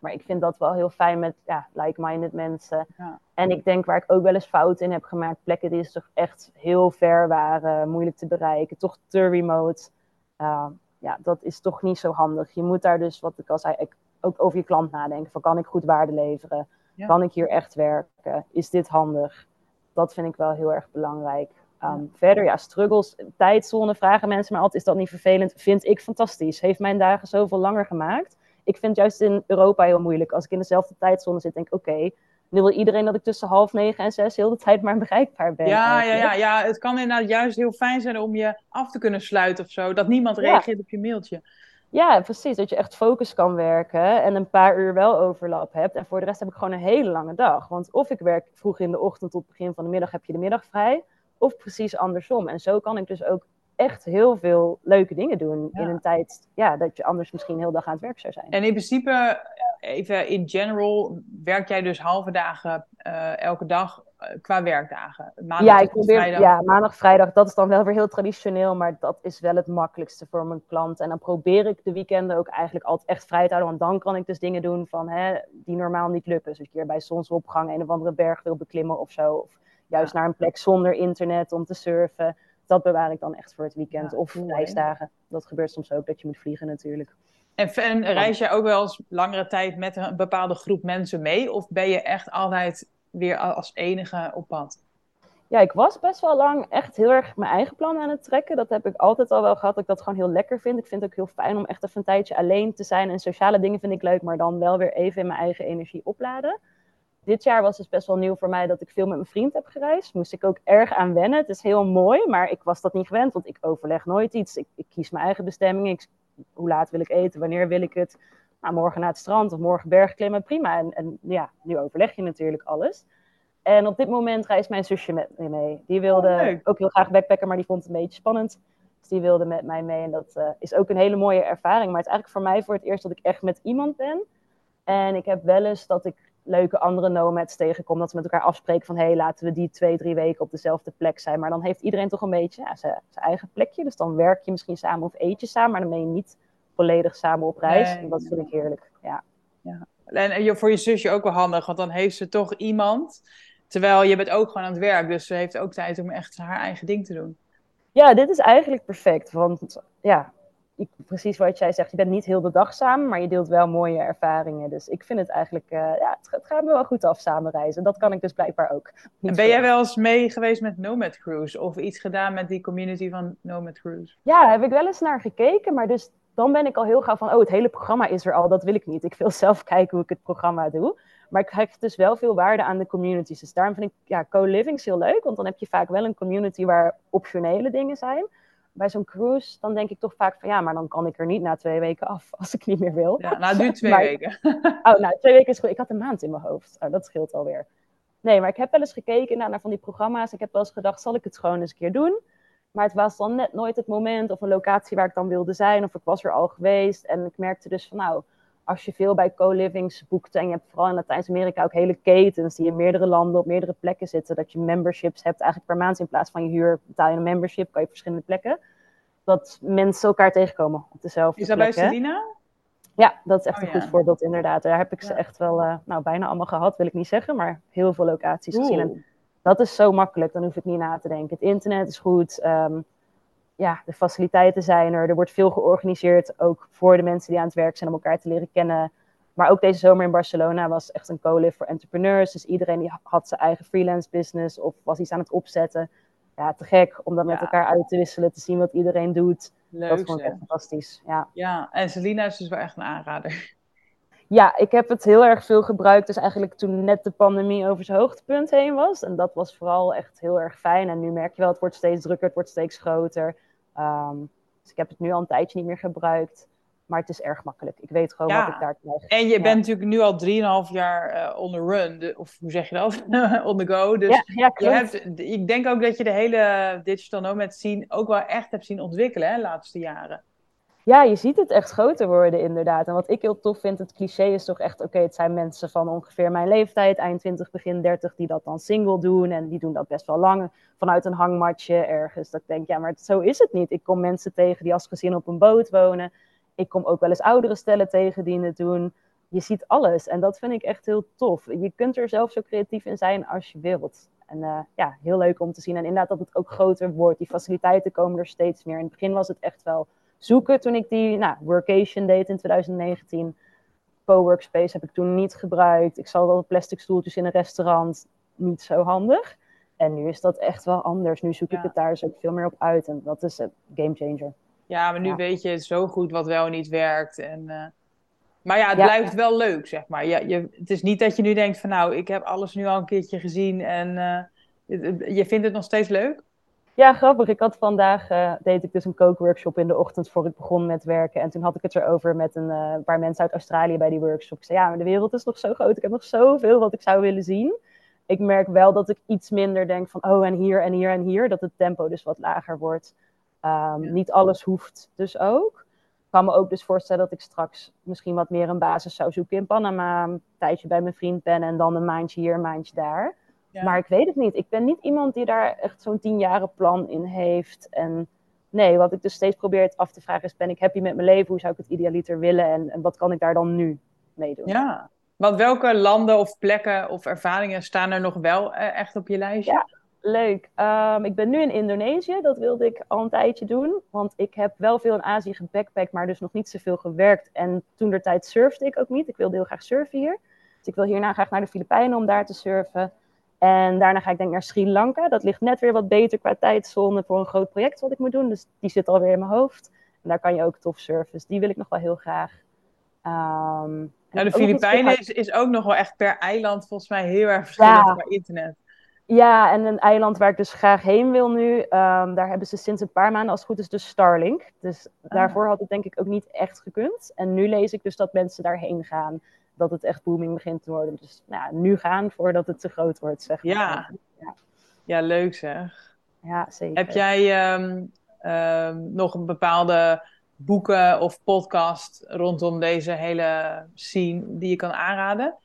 Maar ik vind dat wel heel fijn met ja, like-minded mensen. Ja. En ik denk waar ik ook wel eens fouten in heb gemaakt, plekken die dus toch echt heel ver waren, moeilijk te bereiken, toch te remote. Uh, ja, dat is toch niet zo handig. Je moet daar dus, wat ik al zei, ook over je klant nadenken. Van kan ik goed waarde leveren? Ja. Kan ik hier echt werken? Is dit handig? Dat vind ik wel heel erg belangrijk. Um, Verder, ja, struggles, tijdzone, vragen mensen maar altijd, is dat niet vervelend? Vind ik fantastisch. Heeft mijn dagen zoveel langer gemaakt. Ik vind het juist in Europa heel moeilijk. Als ik in dezelfde tijdzone zit, denk ik, oké, nu wil iedereen dat ik tussen half negen en zes heel de tijd maar bereikbaar ben. Ja, ja, eigenlijk. ja, ja, het kan inderdaad juist heel fijn zijn om je af te kunnen sluiten of zo. Dat niemand Ja. reageert op je mailtje. Ja, precies. Dat je echt focus kan werken en een paar uur wel overlap hebt. En voor de rest heb ik gewoon een hele lange dag. Want of ik werk vroeg in de ochtend tot begin van de middag, heb je de middag vrij. Of precies andersom. En zo kan ik dus ook echt heel veel leuke dingen doen Ja. in een tijd ja, dat je anders misschien heel dag aan het werk zou zijn. En in principe, even in general, werk jij dus halve dagen eh, elke dag eh, qua werkdagen? Maandag ja, tot ik probeer, vrijdag? ja, maandag, vrijdag, dat is dan wel weer heel traditioneel, maar dat is wel het makkelijkste voor mijn klant. En dan probeer ik de weekenden ook eigenlijk altijd echt vrij te houden, want dan kan ik dus dingen doen van, hè, die normaal niet lukken. Dus een keer bij zonsopgang een of andere berg wil beklimmen of zo, of juist naar een plek zonder internet om te surfen. Dat bewaar ik dan echt voor het weekend. Ja, of reisdagen. Dat gebeurt soms ook, dat je moet vliegen natuurlijk. En, en reis jij ook wel eens langere tijd met een bepaalde groep mensen mee? Of ben je echt altijd weer als enige op pad? Ja, ik was best wel lang echt heel erg mijn eigen plan aan het trekken. Dat heb ik altijd al wel gehad, dat ik dat gewoon heel lekker vind. Ik vind het ook heel fijn om echt even een tijdje alleen te zijn. En sociale dingen vind ik leuk, maar dan wel weer even in mijn eigen energie opladen. Dit jaar was dus best wel nieuw voor mij dat ik veel met mijn vriend heb gereisd. Moest ik ook erg aan wennen. Het is heel mooi, maar ik was dat niet gewend, want ik overleg nooit iets. Ik, ik kies mijn eigen bestemming. Ik, hoe laat wil ik eten? Wanneer wil ik het? Nou, morgen naar het strand of morgen bergklimmen, prima. En, en ja, nu overleg je natuurlijk alles. En op dit moment reist mijn zusje met me mee. Die wilde Oh, ook heel graag backpacken, maar die vond het een beetje spannend. Dus die wilde met mij mee. En dat eh, is ook een hele mooie ervaring. Maar het is eigenlijk voor mij voor het eerst dat ik echt met iemand ben. En ik heb wel eens dat ik leuke andere nomads tegenkom. Dat we met elkaar afspreken van... hé, hey, laten we die twee, drie weken op dezelfde plek zijn. Maar dan heeft iedereen toch een beetje ja, zijn, zijn eigen plekje. Dus dan werk je misschien samen of eet je samen. Maar dan ben je niet volledig samen op reis. Nee, en dat vind ik heerlijk, ja. En eh, je- voor je zusje ook wel handig, want dan heeft ze toch iemand. Terwijl je bent ook gewoon aan het werk, dus ze heeft ook tijd om echt haar eigen ding te doen. Ja, dit is eigenlijk perfect. Want ja, precies wat jij zegt, je bent niet heel samen, maar je deelt wel mooie ervaringen. Dus ik vind het eigenlijk, eh, ja, het, het gaat me wel goed af samen reizen. Dat kan ik dus blijkbaar ook. En ben jij wel eens mee geweest met Nomad Cruise? Of iets gedaan met die community van Nomad Cruise? Ja, heb ik wel eens naar gekeken, maar dus dan ben ik al heel gauw van, oh, het hele programma is er al, dat wil ik niet. Ik wil zelf kijken hoe ik het programma doe. Maar ik krijg dus wel veel waarde aan de communities. Dus daarom vind ik ja, co-living heel leuk, want dan heb je vaak wel een community waar optionele dingen zijn. Bij zo'n cruise, dan denk ik toch vaak van, ja, maar dan kan ik er niet na twee weken af als ik niet meer wil. Ja, nou, duurt twee Maar- weken. Oh, nou, twee weken is goed. Ik had een maand in mijn hoofd. Oh, dat scheelt alweer. Nee, maar ik heb wel eens gekeken naar, naar van die programma's. Ik heb wel eens gedacht, zal ik het gewoon eens een keer doen? Maar het was dan net nooit het moment of een locatie waar ik dan wilde zijn. Of ik was er al geweest. En ik merkte dus van, nou, als je veel bij co-livings boekt en je hebt vooral in Latijns-Amerika ook hele ketens die in meerdere landen op meerdere plekken zitten, dat je memberships hebt eigenlijk per maand in plaats van je huur betaal je een membership, kan je op verschillende plekken. Dat mensen elkaar tegenkomen op dezelfde Is dat plekken. bij Selina? Ja, dat is echt Oh, een ja. goed voorbeeld inderdaad. Daar heb ik ze Ja. echt wel, eh, nou bijna allemaal gehad, wil ik niet zeggen, maar heel veel locaties gezien. En dat is zo makkelijk, dan hoef ik niet na te denken. Het internet is goed, ehm, ja, de faciliteiten zijn er, er wordt veel georganiseerd, ook voor de mensen die aan het werk zijn om elkaar te leren kennen. Maar ook deze zomer in Barcelona was echt een co-live voor entrepreneurs. Dus iedereen die had zijn eigen freelance business of was iets aan het opzetten. Ja, te gek om dat met elkaar uit te wisselen, te zien wat iedereen doet. dat Leuk vond ik zeg. echt fantastisch. Ja. Ja, en Selina is dus wel echt een aanrader. Ja, ik heb het heel erg veel gebruikt. Dus eigenlijk toen net de pandemie over zijn hoogtepunt heen was. En dat was vooral echt heel erg fijn. En nu merk je wel, het wordt steeds drukker, het wordt steeds groter. Ehm, dus ik heb het nu al een tijdje niet meer gebruikt. Maar het is erg makkelijk. Ik weet gewoon Ja. wat ik daar krijg. En je Ja. bent natuurlijk nu al 3,5 jaar eh on the run, de- of hoe zeg je dat? on the go. Dus ja, je hebt, ik denk ook dat je de hele digital nomad scene ook wel echt hebt zien ontwikkelen hè, de laatste jaren. Ja, je ziet het echt groter worden inderdaad. En wat ik heel tof vind, het cliché is toch echt... Oké, het zijn mensen van ongeveer mijn leeftijd, eind 20, begin 30... die dat dan single doen. En die doen dat best wel lang vanuit een hangmatje ergens. Dat ik denk, ja, maar zo is het niet. Ik kom mensen tegen die als gezin op een boot wonen. Ik kom ook wel eens oudere stellen tegen die het doen. Je ziet alles en dat vind ik echt heel tof. Je kunt er zelf zo creatief in zijn als je wilt. En eh, ja, heel leuk om te zien. En inderdaad dat het ook groter wordt. Die faciliteiten komen er steeds meer. In het begin was het echt wel zoeken toen ik die nou, workation deed in 2019. Co-workspace heb ik toen niet gebruikt. Ik zat al plastic stoeltjes in een restaurant. Niet zo handig. En nu is dat echt wel anders. Nu zoek Ja. ik het daar dus ook veel meer op uit. En dat is een game changer. Ja, maar nu Ja. weet je zo goed wat wel en niet werkt. En, eh, maar ja, het Ja. blijft wel leuk, zeg maar. Je, je, het is niet dat je nu denkt van nou, ik heb alles nu al een keertje gezien en eh, je vindt het nog steeds leuk? Ja, grappig. Ik had vandaag, eh, deed ik dus een kookworkshop in de ochtend voor ik begon met werken. En toen had ik het erover met een eh, paar mensen uit Australië bij die workshop. Ik zei, ja, maar de wereld is nog zo groot. Ik heb nog zoveel wat ik zou willen zien. Ik merk wel dat ik iets minder denk van, oh, en hier en hier en hier. Dat het tempo dus wat lager wordt. Ehm, Ja. Niet alles hoeft dus ook. Ik kan me ook dus voorstellen dat ik straks misschien wat meer een basis zou zoeken in Panama. Een tijdje bij mijn vriend ben en dan een maandje hier, een maandje daar. Ja. Maar ik weet het niet. Ik ben niet iemand die daar echt zo'n tienjaren plan in heeft. En nee, wat ik dus steeds probeer het af te vragen is: ben ik happy met mijn leven? Hoe zou ik het idealiter willen? En, en wat kan ik daar dan nu mee doen? Ja, want welke landen of plekken of ervaringen staan er nog wel eh, echt op je lijstje? Ja. Leuk. Ehm, ik ben nu in Indonesië. Dat wilde ik al een tijdje doen. Want ik heb wel veel in Azië gebackpackt, maar dus nog niet zoveel gewerkt. En toen der tijd surfde ik ook niet. Ik wilde heel graag surfen hier. Dus ik wil hierna graag naar de Filipijnen om daar te surfen. En daarna ga ik denk naar Sri Lanka. Dat ligt net weer wat beter qua tijdzone voor een groot project wat ik moet doen. Dus die zit alweer in mijn hoofd. En daar kan je ook tof surfen. Dus die wil ik nog wel heel graag. Nou, de Filipijnen is, is ook nog wel echt per eiland volgens mij heel erg verschillend Ja. qua internet. Ja, en een eiland waar ik dus graag heen wil nu. ehm, daar hebben ze sinds een paar maanden als het goed is dus Starlink. Dus daarvoor had het denk ik ook niet echt gekund. En nu lees ik dus dat mensen daarheen gaan. Dat het echt booming begint te worden. Dus nou, ja, nu gaan voordat het te groot wordt, zeg maar. Ja. Ja, Ja, leuk zeg. ja zeker. Heb jij ehm, ehm, nog een bepaalde boeken of podcast rondom deze hele scene die je kan aanraden?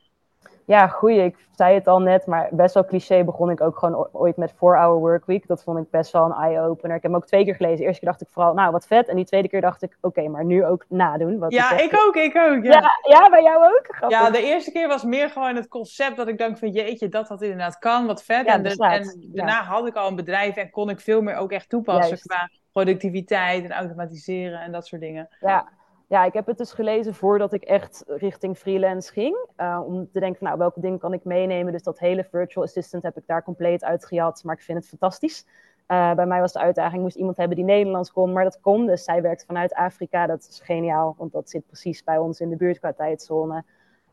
Ja, goeie. Ik zei het al net, maar best wel cliché begon ik ook gewoon ooit met 4-Hour Workweek. Dat vond ik best wel een eye-opener. Ik heb hem ook twee keer gelezen. De eerste keer dacht ik vooral, nou, wat vet. En die tweede keer dacht ik, oké, maar nu ook nadoen. Wat Ja, ik ook, ik ook. Ja. Ja, ja, bij jou ook? Grappig. Ja, de eerste keer was meer gewoon het concept dat ik dacht van jeetje, dat dat inderdaad kan, wat vet. Ja, en, de- bestaat. en daarna had ik al een bedrijf en kon ik veel meer ook echt toepassen Juist. qua productiviteit en automatiseren en dat soort dingen. Ja. Ja, ik heb het dus gelezen voordat ik echt richting freelance ging. eh, om te denken, van, nou, welke dingen kan ik meenemen? Dus dat hele virtual assistant heb ik daar compleet uitgejat. Maar ik vind het fantastisch. Eh, bij mij was de uitdaging, moest iemand hebben die Nederlands kon. Maar dat kon, dus zij werkt vanuit Afrika. Dat is geniaal, want dat zit precies bij ons in de buurt qua tijdzone.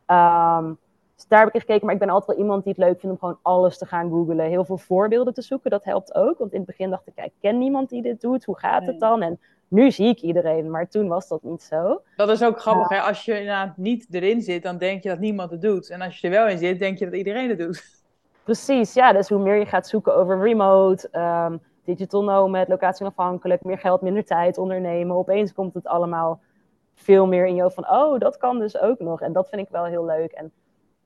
Ehm, dus daar heb ik gekeken, maar ik ben altijd wel iemand die het leuk vindt om gewoon alles te gaan googlen. Heel veel voorbeelden te zoeken, dat helpt ook. Want in het begin dacht ik, ik ken niemand die dit doet. Hoe gaat het dan? En nu zie ik iedereen, maar toen was dat niet zo. Dat is ook grappig, hè? als je inderdaad niet erin zit, dan denk je dat niemand het doet. En als je er wel in zit, denk je dat iedereen het doet. Precies, ja. Dus hoe meer je gaat zoeken over remote, ehm, digital nomad, locatie onafhankelijk, meer geld, minder tijd, ondernemen. Opeens komt het allemaal veel meer in je hoofd van, oh, dat kan dus ook nog. En dat vind ik wel heel leuk. En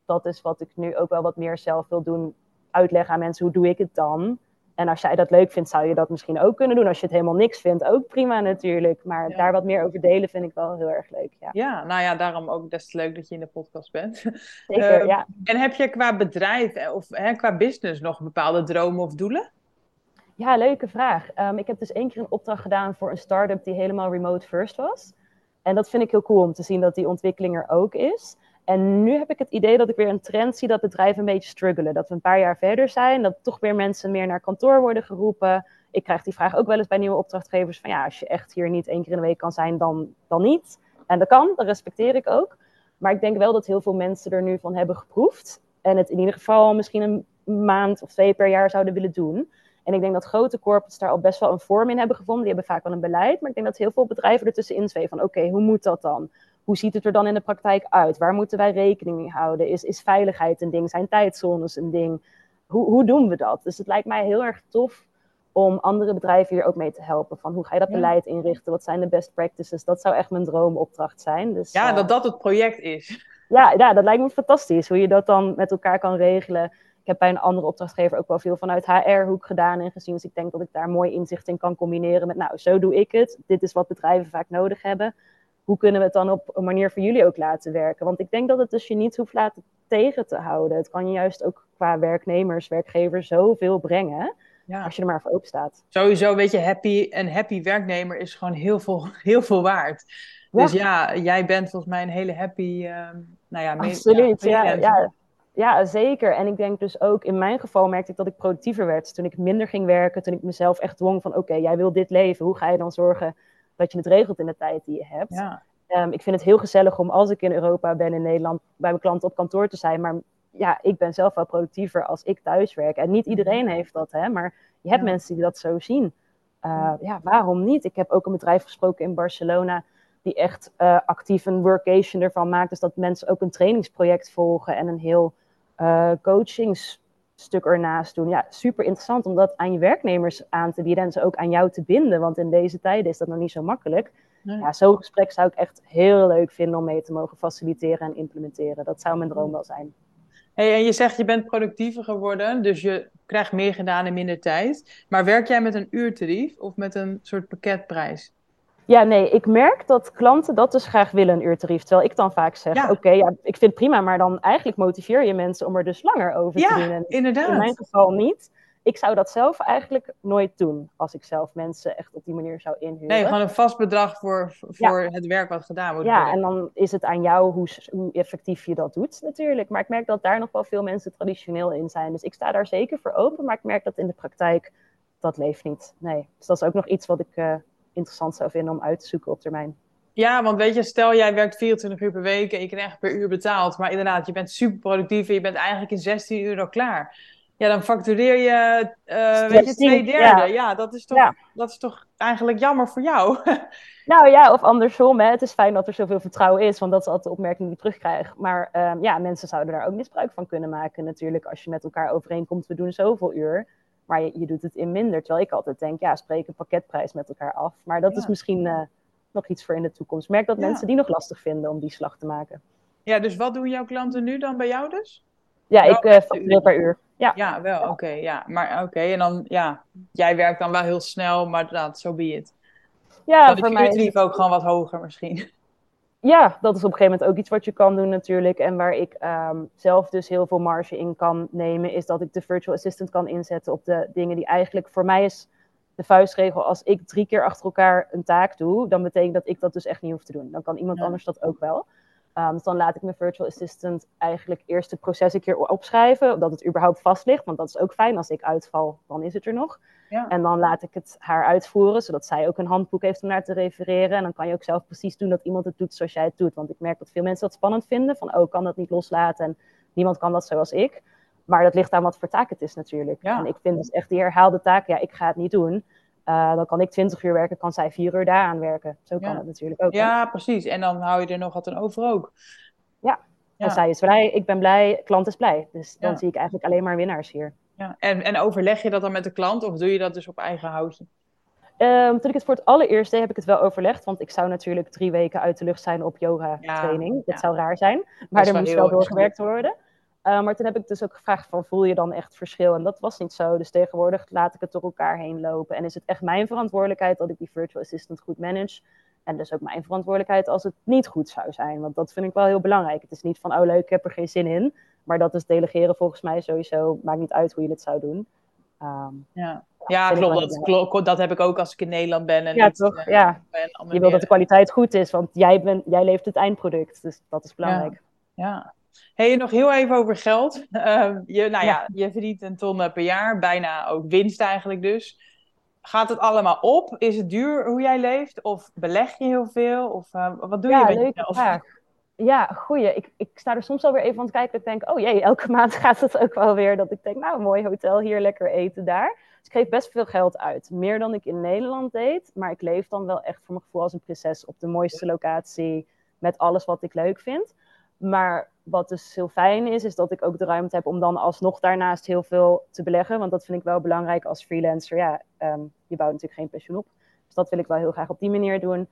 dat is wat ik nu ook wel wat meer zelf wil doen. Uitleggen aan mensen, hoe doe ik het dan? En als jij dat leuk vindt, zou je dat misschien ook kunnen doen. Als je het helemaal niks vindt, ook prima natuurlijk. Maar daar wat meer over delen vind ik wel heel erg leuk. Ja, ja nou ja, daarom ook best leuk dat je in de podcast bent. Zeker, ehm, ja. En heb je qua bedrijf eh, of hè, qua business nog bepaalde dromen of doelen? Ja, leuke vraag. Ehm, ik heb dus één keer een opdracht gedaan voor een start-up die helemaal remote first was. En dat vind ik heel cool om te zien dat die ontwikkeling er ook is. En nu heb ik het idee dat ik weer een trend zie dat bedrijven een beetje struggelen. Dat we een paar jaar verder zijn, dat toch weer mensen meer naar kantoor worden geroepen. Ik krijg die vraag ook wel eens bij nieuwe opdrachtgevers: van ja, als je echt hier niet één keer in de week kan zijn, dan, dan niet. En dat kan, dat respecteer ik ook. Maar ik denk wel dat heel veel mensen er nu van hebben geproefd. En het in ieder geval misschien een maand of twee per jaar zouden willen doen. En ik denk dat grote corporates daar al best wel een vorm in hebben gevonden. Die hebben vaak wel een beleid. Maar ik denk dat heel veel bedrijven ertussenin zweven van oké, hoe moet dat dan? Hoe ziet het er dan in de praktijk uit? Waar moeten wij rekening mee houden? Is, is veiligheid een ding? Zijn tijdzones een ding? Hoe, hoe doen we dat? Dus het lijkt mij heel erg tof om andere bedrijven hier ook mee te helpen. Van hoe ga je dat beleid inrichten? Wat zijn de best practices? Dat zou echt mijn droomopdracht zijn. Dus, ja, dat dat het project is. Ja, ja, dat lijkt me fantastisch. Hoe je dat dan met elkaar kan regelen. Ik heb bij een andere opdrachtgever ook wel veel vanuit HR-hoek gedaan en gezien. Dus ik denk dat ik daar mooi inzicht in kan combineren met, nou, zo doe ik het. Dit is wat bedrijven vaak nodig hebben hoe kunnen we het dan op een manier voor jullie ook laten werken? Want ik denk dat het dus je niet hoeft laten tegen te houden. Het kan je juist ook qua werknemers, werkgevers zoveel brengen. Ja. Als je er maar voor open staat. Sowieso, weet je, happy, een happy werknemer is gewoon heel veel, heel veel waard. Dus ja, jij bent volgens mij een hele happy, uh, nou ja, Absoluut, ja, ja, ja, zeker. En ik denk dus ook, in mijn geval merkte ik dat ik productiever werd. Toen ik minder ging werken, toen ik mezelf echt dwong van, oké, jij wil dit leven. Hoe ga je dan zorgen dat je het regelt in de tijd die je hebt. Ja. Ehm, ik vind het heel gezellig om als ik in Europa ben, in Nederland, bij mijn klanten op kantoor te zijn. Maar ja, ik ben zelf wel productiever als ik thuis werk. En niet iedereen mhm. heeft dat, hè, maar je hebt mensen die dat zo zien. Uh, ja, waarom niet? Ik heb ook een bedrijf gesproken in Barcelona die echt uh, actief een workation ervan maakt. Dus dat mensen ook een trainingsproject volgen en een heel uh, coachings stuk ernaast doen. Ja, super interessant om dat aan je werknemers aan te bieden en ze ook aan jou te binden. Want in deze tijden is dat nog niet zo makkelijk. Ja, zo'n gesprek zou ik echt heel leuk vinden om mee te mogen faciliteren en implementeren. Dat zou mijn droom wel zijn. Hey, en je zegt je bent productiever geworden, dus je krijgt meer gedaan in minder tijd. Maar werk jij met een uurtarief of met een soort pakketprijs? Ja, nee, ik merk dat klanten dat dus graag willen, een uurtarief. Terwijl ik dan vaak zeg, oké, ja, ik vind het prima, maar dan eigenlijk motiveer je mensen om er dus langer over te doen. Ja, inderdaad. In mijn geval niet. Ik zou dat zelf eigenlijk nooit doen, als ik zelf mensen echt op die manier zou inhuren. Nee, gewoon een vast bedrag voor, voor het werk wat gedaan wordt. Ja, en dan is het aan jou hoe, hoe effectief je dat doet natuurlijk. Maar ik merk dat daar nog wel veel mensen traditioneel in zijn. Dus ik sta daar zeker voor open, maar ik merk dat in de praktijk dat leeft niet. Nee, dus dat is ook nog iets wat ik... Uh, interessant zou vinden om uit te zoeken op termijn. Ja, want weet je, stel jij werkt 24 uur per week en je krijgt per uur betaald. Maar inderdaad, je bent super productief en je bent eigenlijk in 16 uur al klaar. Ja, dan factureer je, uh, weet je twee derde. Ja, dat, is toch, dat is toch eigenlijk jammer voor jou. nou ja, of andersom. Hè. Het is fijn dat er zoveel vertrouwen is, want dat is altijd de opmerking die ik terugkrijg. Maar um, ja, mensen zouden daar ook misbruik van kunnen maken natuurlijk. Als je met elkaar overeenkomt, we doen zoveel uur. Maar je, je, doet het in minder. Terwijl ik altijd denk, ja, spreek een pakketprijs met elkaar af. Maar dat is misschien uh, nog iets voor in de toekomst. Merk dat mensen die nog lastig vinden om die slag te maken. Ja, dus wat doen jouw klanten nu dan bij jou dus? Ja, ik uh, factureer per uur. Ja, ja wel, oké. ja. Maar oké, en dan, ja, jij werkt dan wel heel snel, maar dat, zo so be it. Ja, dan voor mij... ook gewoon wat hoger misschien ja, dat is op een gegeven moment ook iets wat je kan doen natuurlijk. En waar ik ehm, zelf dus heel veel marge in kan nemen, is dat ik de virtual assistant kan inzetten op de dingen die eigenlijk voor mij is de vuistregel. Als ik drie keer achter elkaar een taak doe, dan betekent dat ik dat dus echt niet hoef te doen. Dan kan iemand anders dat ook wel. Um, dus dan laat ik mijn virtual assistant eigenlijk eerst het proces een keer opschrijven, dat het überhaupt vast ligt. Want dat is ook fijn. Als ik uitval, dan is het er nog. Ja. En dan laat ik het haar uitvoeren, zodat zij ook een handboek heeft om naar te refereren. En dan kan je ook zelf precies doen dat iemand het doet zoals jij het doet. Want ik merk dat veel mensen dat spannend vinden. Van, oh, ik kan dat niet loslaten en niemand kan dat zoals ik. Maar dat ligt aan wat voor taak het is natuurlijk. En ik vind dus echt die herhaalde taken, ja, ik ga het niet doen. Uh, dan kan ik 20 uur werken, kan zij 4 uur daaraan werken. Zo kan het natuurlijk ook. Ja, precies. En dan hou je er nog wat aan over ook. Ja. ja. En zij is blij, ik ben blij, klant is blij. Dus dan zie ik eigenlijk alleen maar winnaars hier. Ja. En, en overleg je dat dan met de klant of doe je dat dus op eigen houtje? Ehm, toen ik het voor het allereerst deed, heb ik het wel overlegd. Want ik zou natuurlijk drie weken uit de lucht zijn op yoga-training. Ja, dat ja. zou raar zijn. Maar er moest wel doorgewerkt worden. Uh, maar toen heb ik dus ook gevraagd van, voel je dan echt verschil? En dat was niet zo. Dus tegenwoordig laat ik het door elkaar heen lopen. En is het echt mijn verantwoordelijkheid dat ik die virtual assistant goed manage. En dus ook mijn verantwoordelijkheid als het niet goed zou zijn. Want dat vind ik wel heel belangrijk. Het is niet van, oh leuk, ik heb er geen zin in. Maar dat is delegeren volgens mij sowieso. Maakt niet uit hoe je het zou doen. Um, ja. Ja, klopt. Dat, klopt. Dat heb ik ook als ik in Nederland ben. En Ja, toch? eh, Ja. je wil dat de kwaliteit goed is, want jij, bent, jij levert het eindproduct. Dus dat is belangrijk. Ja. Hey, nog heel even over geld. Uh, je, nou ja. Ja. je verdient een ton per jaar, bijna ook winst eigenlijk dus. Gaat het allemaal op? Is het duur hoe jij leeft? Of beleg je heel veel? Of uh, wat doe ja, je met leuke vraag. Ja, goeie. Ik, ik sta er soms alweer even aan het kijken. Ik denk, oh jee, elke maand gaat het ook wel weer. Dat ik denk, nou, mooi hotel, hier lekker eten, daar. Dus ik geef best veel geld uit. Meer dan ik in Nederland deed. Maar ik leef dan wel echt voor mijn gevoel als een prinses op de mooiste locatie. Met alles wat ik leuk vind. Maar wat dus heel fijn is, is dat ik ook de ruimte heb om dan alsnog daarnaast heel veel te beleggen. Want dat vind ik wel belangrijk als freelancer. Ja, um, je bouwt natuurlijk geen pensioen op. Dus dat wil ik wel heel graag op die manier doen.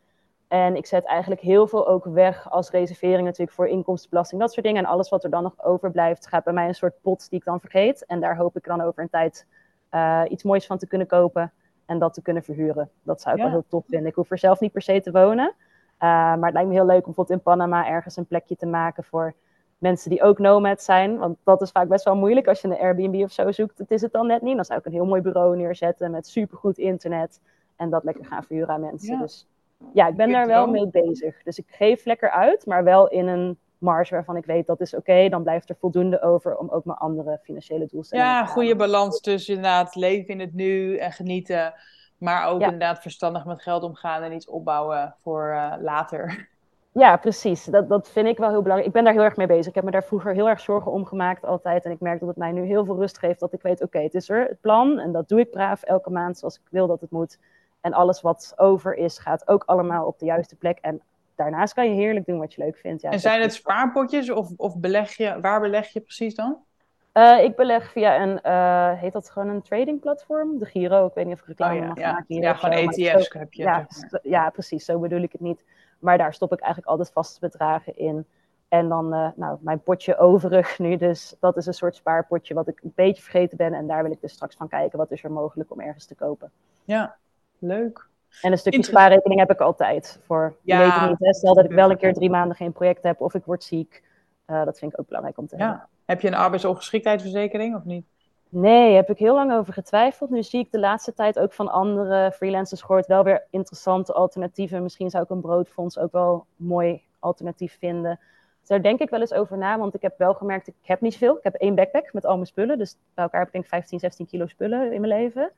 En ik zet eigenlijk heel veel ook weg als reservering natuurlijk voor inkomstenbelasting, dat soort dingen. En alles wat er dan nog overblijft, gaat bij mij een soort pot die ik dan vergeet. En daar hoop ik dan over een tijd uh, iets moois van te kunnen kopen en dat te kunnen verhuren. Dat zou ik Ja. wel heel tof vinden. Ik hoef er zelf niet per se te wonen. Uh, maar het lijkt me heel leuk om bijvoorbeeld in Panama ergens een plekje te maken voor mensen die ook nomad zijn. Want dat is vaak best wel moeilijk als je een Airbnb of zo zoekt. Het is het dan net niet. Dan zou ik een heel mooi bureau neerzetten met supergoed internet. En dat lekker gaan verhuren aan mensen. Ja. Dus ja, ik ben daar wel mee bezig. Dus ik geef lekker uit, maar wel in een marge waarvan ik weet dat is oké. dan blijft er voldoende over om ook mijn andere financiële doelstellingen Ja, goede balans tussen inderdaad leven in het nu en genieten. Maar ook Ja. inderdaad verstandig met geld omgaan en iets opbouwen voor eh, later. Ja, precies. Dat, dat vind ik wel heel belangrijk. Ik ben daar heel erg mee bezig. Ik heb me daar vroeger heel erg zorgen om gemaakt altijd. En ik merk dat het mij nu heel veel rust geeft. Dat ik weet, oké, het is er, het plan. En dat doe ik braaf elke maand zoals ik wil dat het moet. En alles wat over is, gaat ook allemaal op de juiste plek. En daarnaast kan je heerlijk doen wat je leuk vindt. Ja, en zijn het spaarpotjes of, of beleg je, waar beleg je precies dan? Uh, ik beleg via een, uh, heet dat gewoon een trading platform? De Giro, ik weet niet of ik reclame Oh ja, mag ja. maken hier. Ja, gewoon ETF's zo- heb je, Ja, zeg maar. st- ja, precies, zo bedoel ik het niet. Maar daar stop ik eigenlijk altijd vaste bedragen in. En dan, uh, nou, mijn potje overig nu dus, dat is een soort spaarpotje wat ik een beetje vergeten ben. En daar wil ik dus straks van kijken, wat is er mogelijk om ergens te kopen. Ja, leuk. En een stukje spaarrekening heb ik altijd. Voor, Ja, niet, hè, stel dat ik wel een keer drie maanden geen project heb of ik word ziek. Uh, dat vind ik ook belangrijk om te hebben. Ja. Heb je een arbeidsongeschiktheidsverzekering of niet? Nee, heb ik heel lang over getwijfeld. Nu zie ik de laatste tijd ook van andere freelancers gehoord wel weer interessante alternatieven. Misschien zou ik een broodfonds ook wel een mooi alternatief vinden. Dus daar denk ik wel eens over na, want ik heb wel gemerkt, ik heb niet zoveel. Ik heb één backpack met al mijn spullen, dus bij elkaar heb ik denk ik 15, 16 kilo spullen in mijn leven.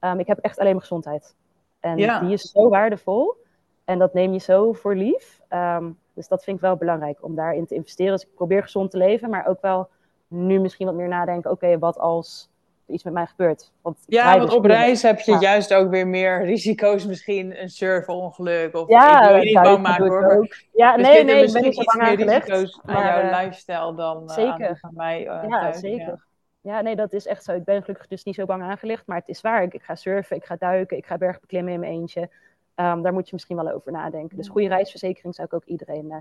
Um, ik heb echt alleen mijn gezondheid. En Ja. die is zo waardevol en dat neem je zo voor lief. Um, dus dat vind ik wel belangrijk om daarin te investeren. Dus ik probeer gezond te leven, maar ook wel nu misschien wat meer nadenken. Oké, wat als er iets met mij gebeurt? Want Ja, want op reis heb je Ja. juist ook weer meer risico's. Misschien een surfongeluk. Of Ja, ik wil je niet bang maken hoor. Ook. Ja, nee, nee, ik ben niet zo bang risico's aan jouw eh, lifestyle dan, eh, aan mij eh, Ja, thuis. zeker. Ja, nee, dat is echt zo. Ik ben gelukkig dus niet zo bang aangelegd, maar het is waar. Ik, ik ga surfen, ik ga duiken, ik ga bergen beklimmen in mijn eentje. Ehm, daar moet je misschien wel over nadenken. Dus goede reisverzekering zou ik ook iedereen eh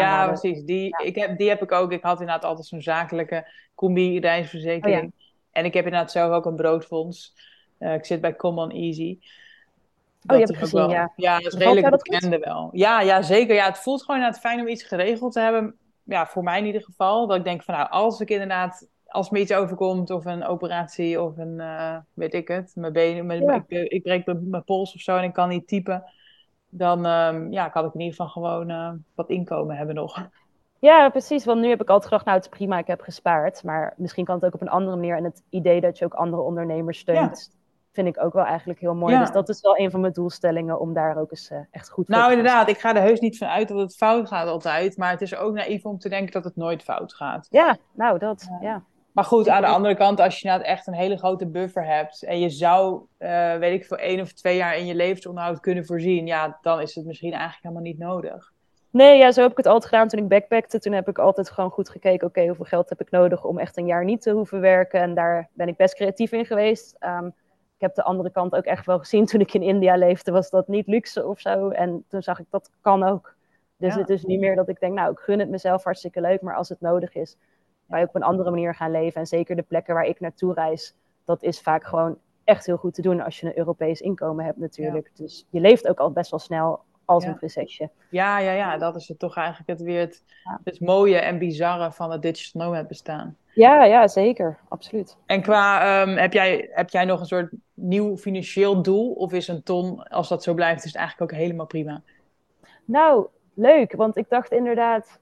Ja, precies. Die, Ja. Ik heb, die heb ik ook. Ik had inderdaad altijd zo'n zakelijke combi-reisverzekering. Oh En ik heb inderdaad zelf ook een broodfonds. Eh, ik zit bij Common Easy. Oh, je hebt het gezien, wel- ja. Ja, dat is redelijk dat goed? wel. Ja, ja, zeker. Ja, het voelt gewoon inderdaad fijn om iets geregeld te hebben. Ja, voor mij in ieder geval. Dat ik denk van nou, als ik inderdaad... Als me iets overkomt of een operatie of een, eh, weet ik het, mijn benen, mijn, Ja. ik, ik breek mijn, mijn pols of zo en ik kan niet typen. Dan ehm, ja, kan ik in ieder geval gewoon eh, wat inkomen hebben nog. Ja, precies. Want nu heb ik altijd gedacht, nou, het is prima, ik heb gespaard. Maar misschien kan het ook op een andere manier. En het idee dat je ook andere ondernemers steunt, vind ik ook wel eigenlijk heel mooi. Ja. Dus dat is wel een van mijn doelstellingen om daar ook eens eh, echt goed voor Nou, te gaan inderdaad, ik ga er heus niet van uit dat het fout gaat altijd. Maar het is ook naïef om te denken dat het nooit fout gaat. Ja, nou, dat, ja. Maar goed, aan de andere kant, als je nou echt een hele grote buffer hebt. en je zou, eh, weet ik, voor één of twee jaar in je levensonderhoud kunnen voorzien. ja, dan is het misschien eigenlijk helemaal niet nodig. Nee, ja, zo heb ik het altijd gedaan toen ik backpackte. Toen heb ik altijd gewoon goed gekeken, oké, hoeveel geld heb ik nodig om echt een jaar niet te hoeven werken. En daar ben ik best creatief in geweest. Ehm, ik heb de andere kant ook echt wel gezien toen ik in India leefde, was dat niet luxe of zo. En toen zag ik dat kan ook. Dus het is niet meer dat ik denk, nou, ik gun het mezelf hartstikke leuk, maar als het nodig is, kan je op een andere manier gaan leven. En zeker de plekken waar ik naartoe reis, dat is vaak gewoon echt heel goed te doen als je een Europees inkomen hebt natuurlijk. Dus je leeft ook al best wel snel als een prinsesje. Ja, ja, ja, dat is het toch eigenlijk het weer het, het mooie en bizarre van het digital nomad bestaan. Ja, ja, zeker. Absoluut. En qua, um, heb, jij, heb jij nog een soort nieuw financieel doel? Of is een ton, als dat zo blijft, is het eigenlijk ook helemaal prima? Nou, leuk. Want ik dacht inderdaad,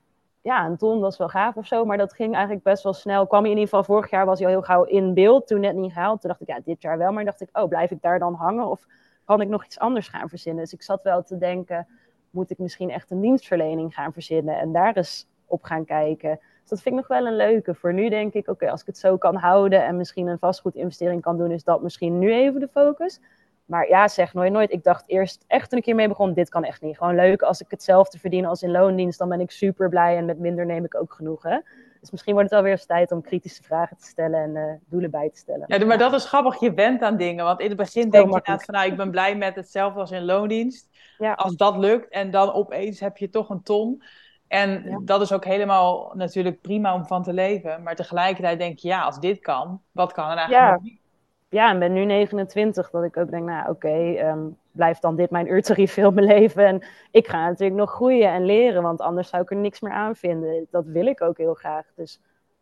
ja, een ton, is wel gaaf of zo. Maar dat ging eigenlijk best wel snel. Kwam in ieder geval, vorig jaar was hij al heel gauw in beeld. Toen net niet gehaald. Toen dacht ik, ja, dit jaar wel. Maar dacht ik, oh, blijf ik daar dan hangen? Of kan ik nog iets anders gaan verzinnen? Dus ik zat wel te denken, moet ik misschien echt een dienstverlening gaan verzinnen? En daar eens op gaan kijken. Dus dat vind ik nog wel een leuke. Voor nu denk ik, oké, als ik het zo kan houden en misschien een vastgoedinvestering kan doen, is dat misschien nu even de focus. Maar ja, zeg nooit nooit. Ik dacht eerst echt toen ik hiermee begon, dit kan echt niet. Gewoon leuk als ik hetzelfde verdien als in loondienst, dan ben ik super blij en met minder neem ik ook genoeg. Hè? Dus misschien wordt het alweer eens tijd om kritische vragen te stellen en uh, doelen bij te stellen. Ja, maar dat is grappig. Je bent aan dingen. Want in het begin denk je inderdaad van, nou, ik ben blij met hetzelfde als in loondienst. Ja. Als dat lukt en dan opeens heb je toch een ton. En dat is ook helemaal natuurlijk prima om van te leven. Maar tegelijkertijd denk je, ja, als dit kan, wat kan er eigenlijk nog niet? Ja, en ben nu 29, dat ik ook denk, nou oké, ehm, blijft dan dit mijn uurtarief veel mijn leven. En ik ga natuurlijk nog groeien en leren, want anders zou ik er niks meer aan vinden. Dat wil ik ook heel graag. Dus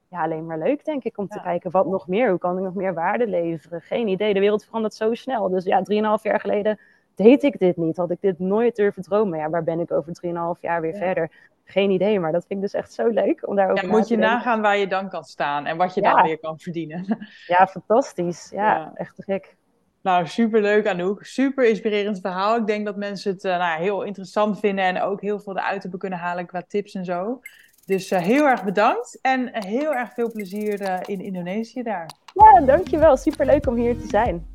ja, alleen maar leuk denk ik om te kijken wat nog meer. Hoe kan ik nog meer waarde leveren? Geen idee, de wereld verandert zo snel. Dus ja, drieënhalf jaar geleden deed ik dit niet. Had ik dit nooit durven dromen. Ja, waar ben ik over drieënhalf jaar weer verder? Geen idee, maar dat vind ik dus echt zo leuk om daarover ja, moet je nagaan waar je dan kan staan en wat je dan weer kan verdienen. Ja, fantastisch. Ja, echt gek. Nou, superleuk Anouk. Super inspirerend verhaal. Ik denk dat mensen het uh, nou, heel interessant vinden en ook heel veel eruit hebben kunnen halen qua tips en zo. Dus uh, heel erg bedankt en heel erg veel plezier uh, in Indonesië daar. Ja, dankjewel. Super leuk om hier te zijn.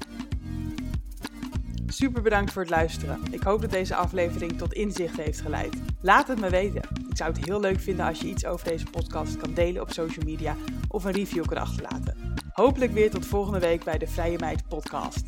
Super bedankt voor het luisteren. Ik hoop dat deze aflevering tot inzicht heeft geleid. Laat het me weten. Ik zou het heel leuk vinden als je iets over deze podcast kan delen op social media of een review kan achterlaten. Hopelijk weer tot volgende week bij de Vrije Meid Podcast.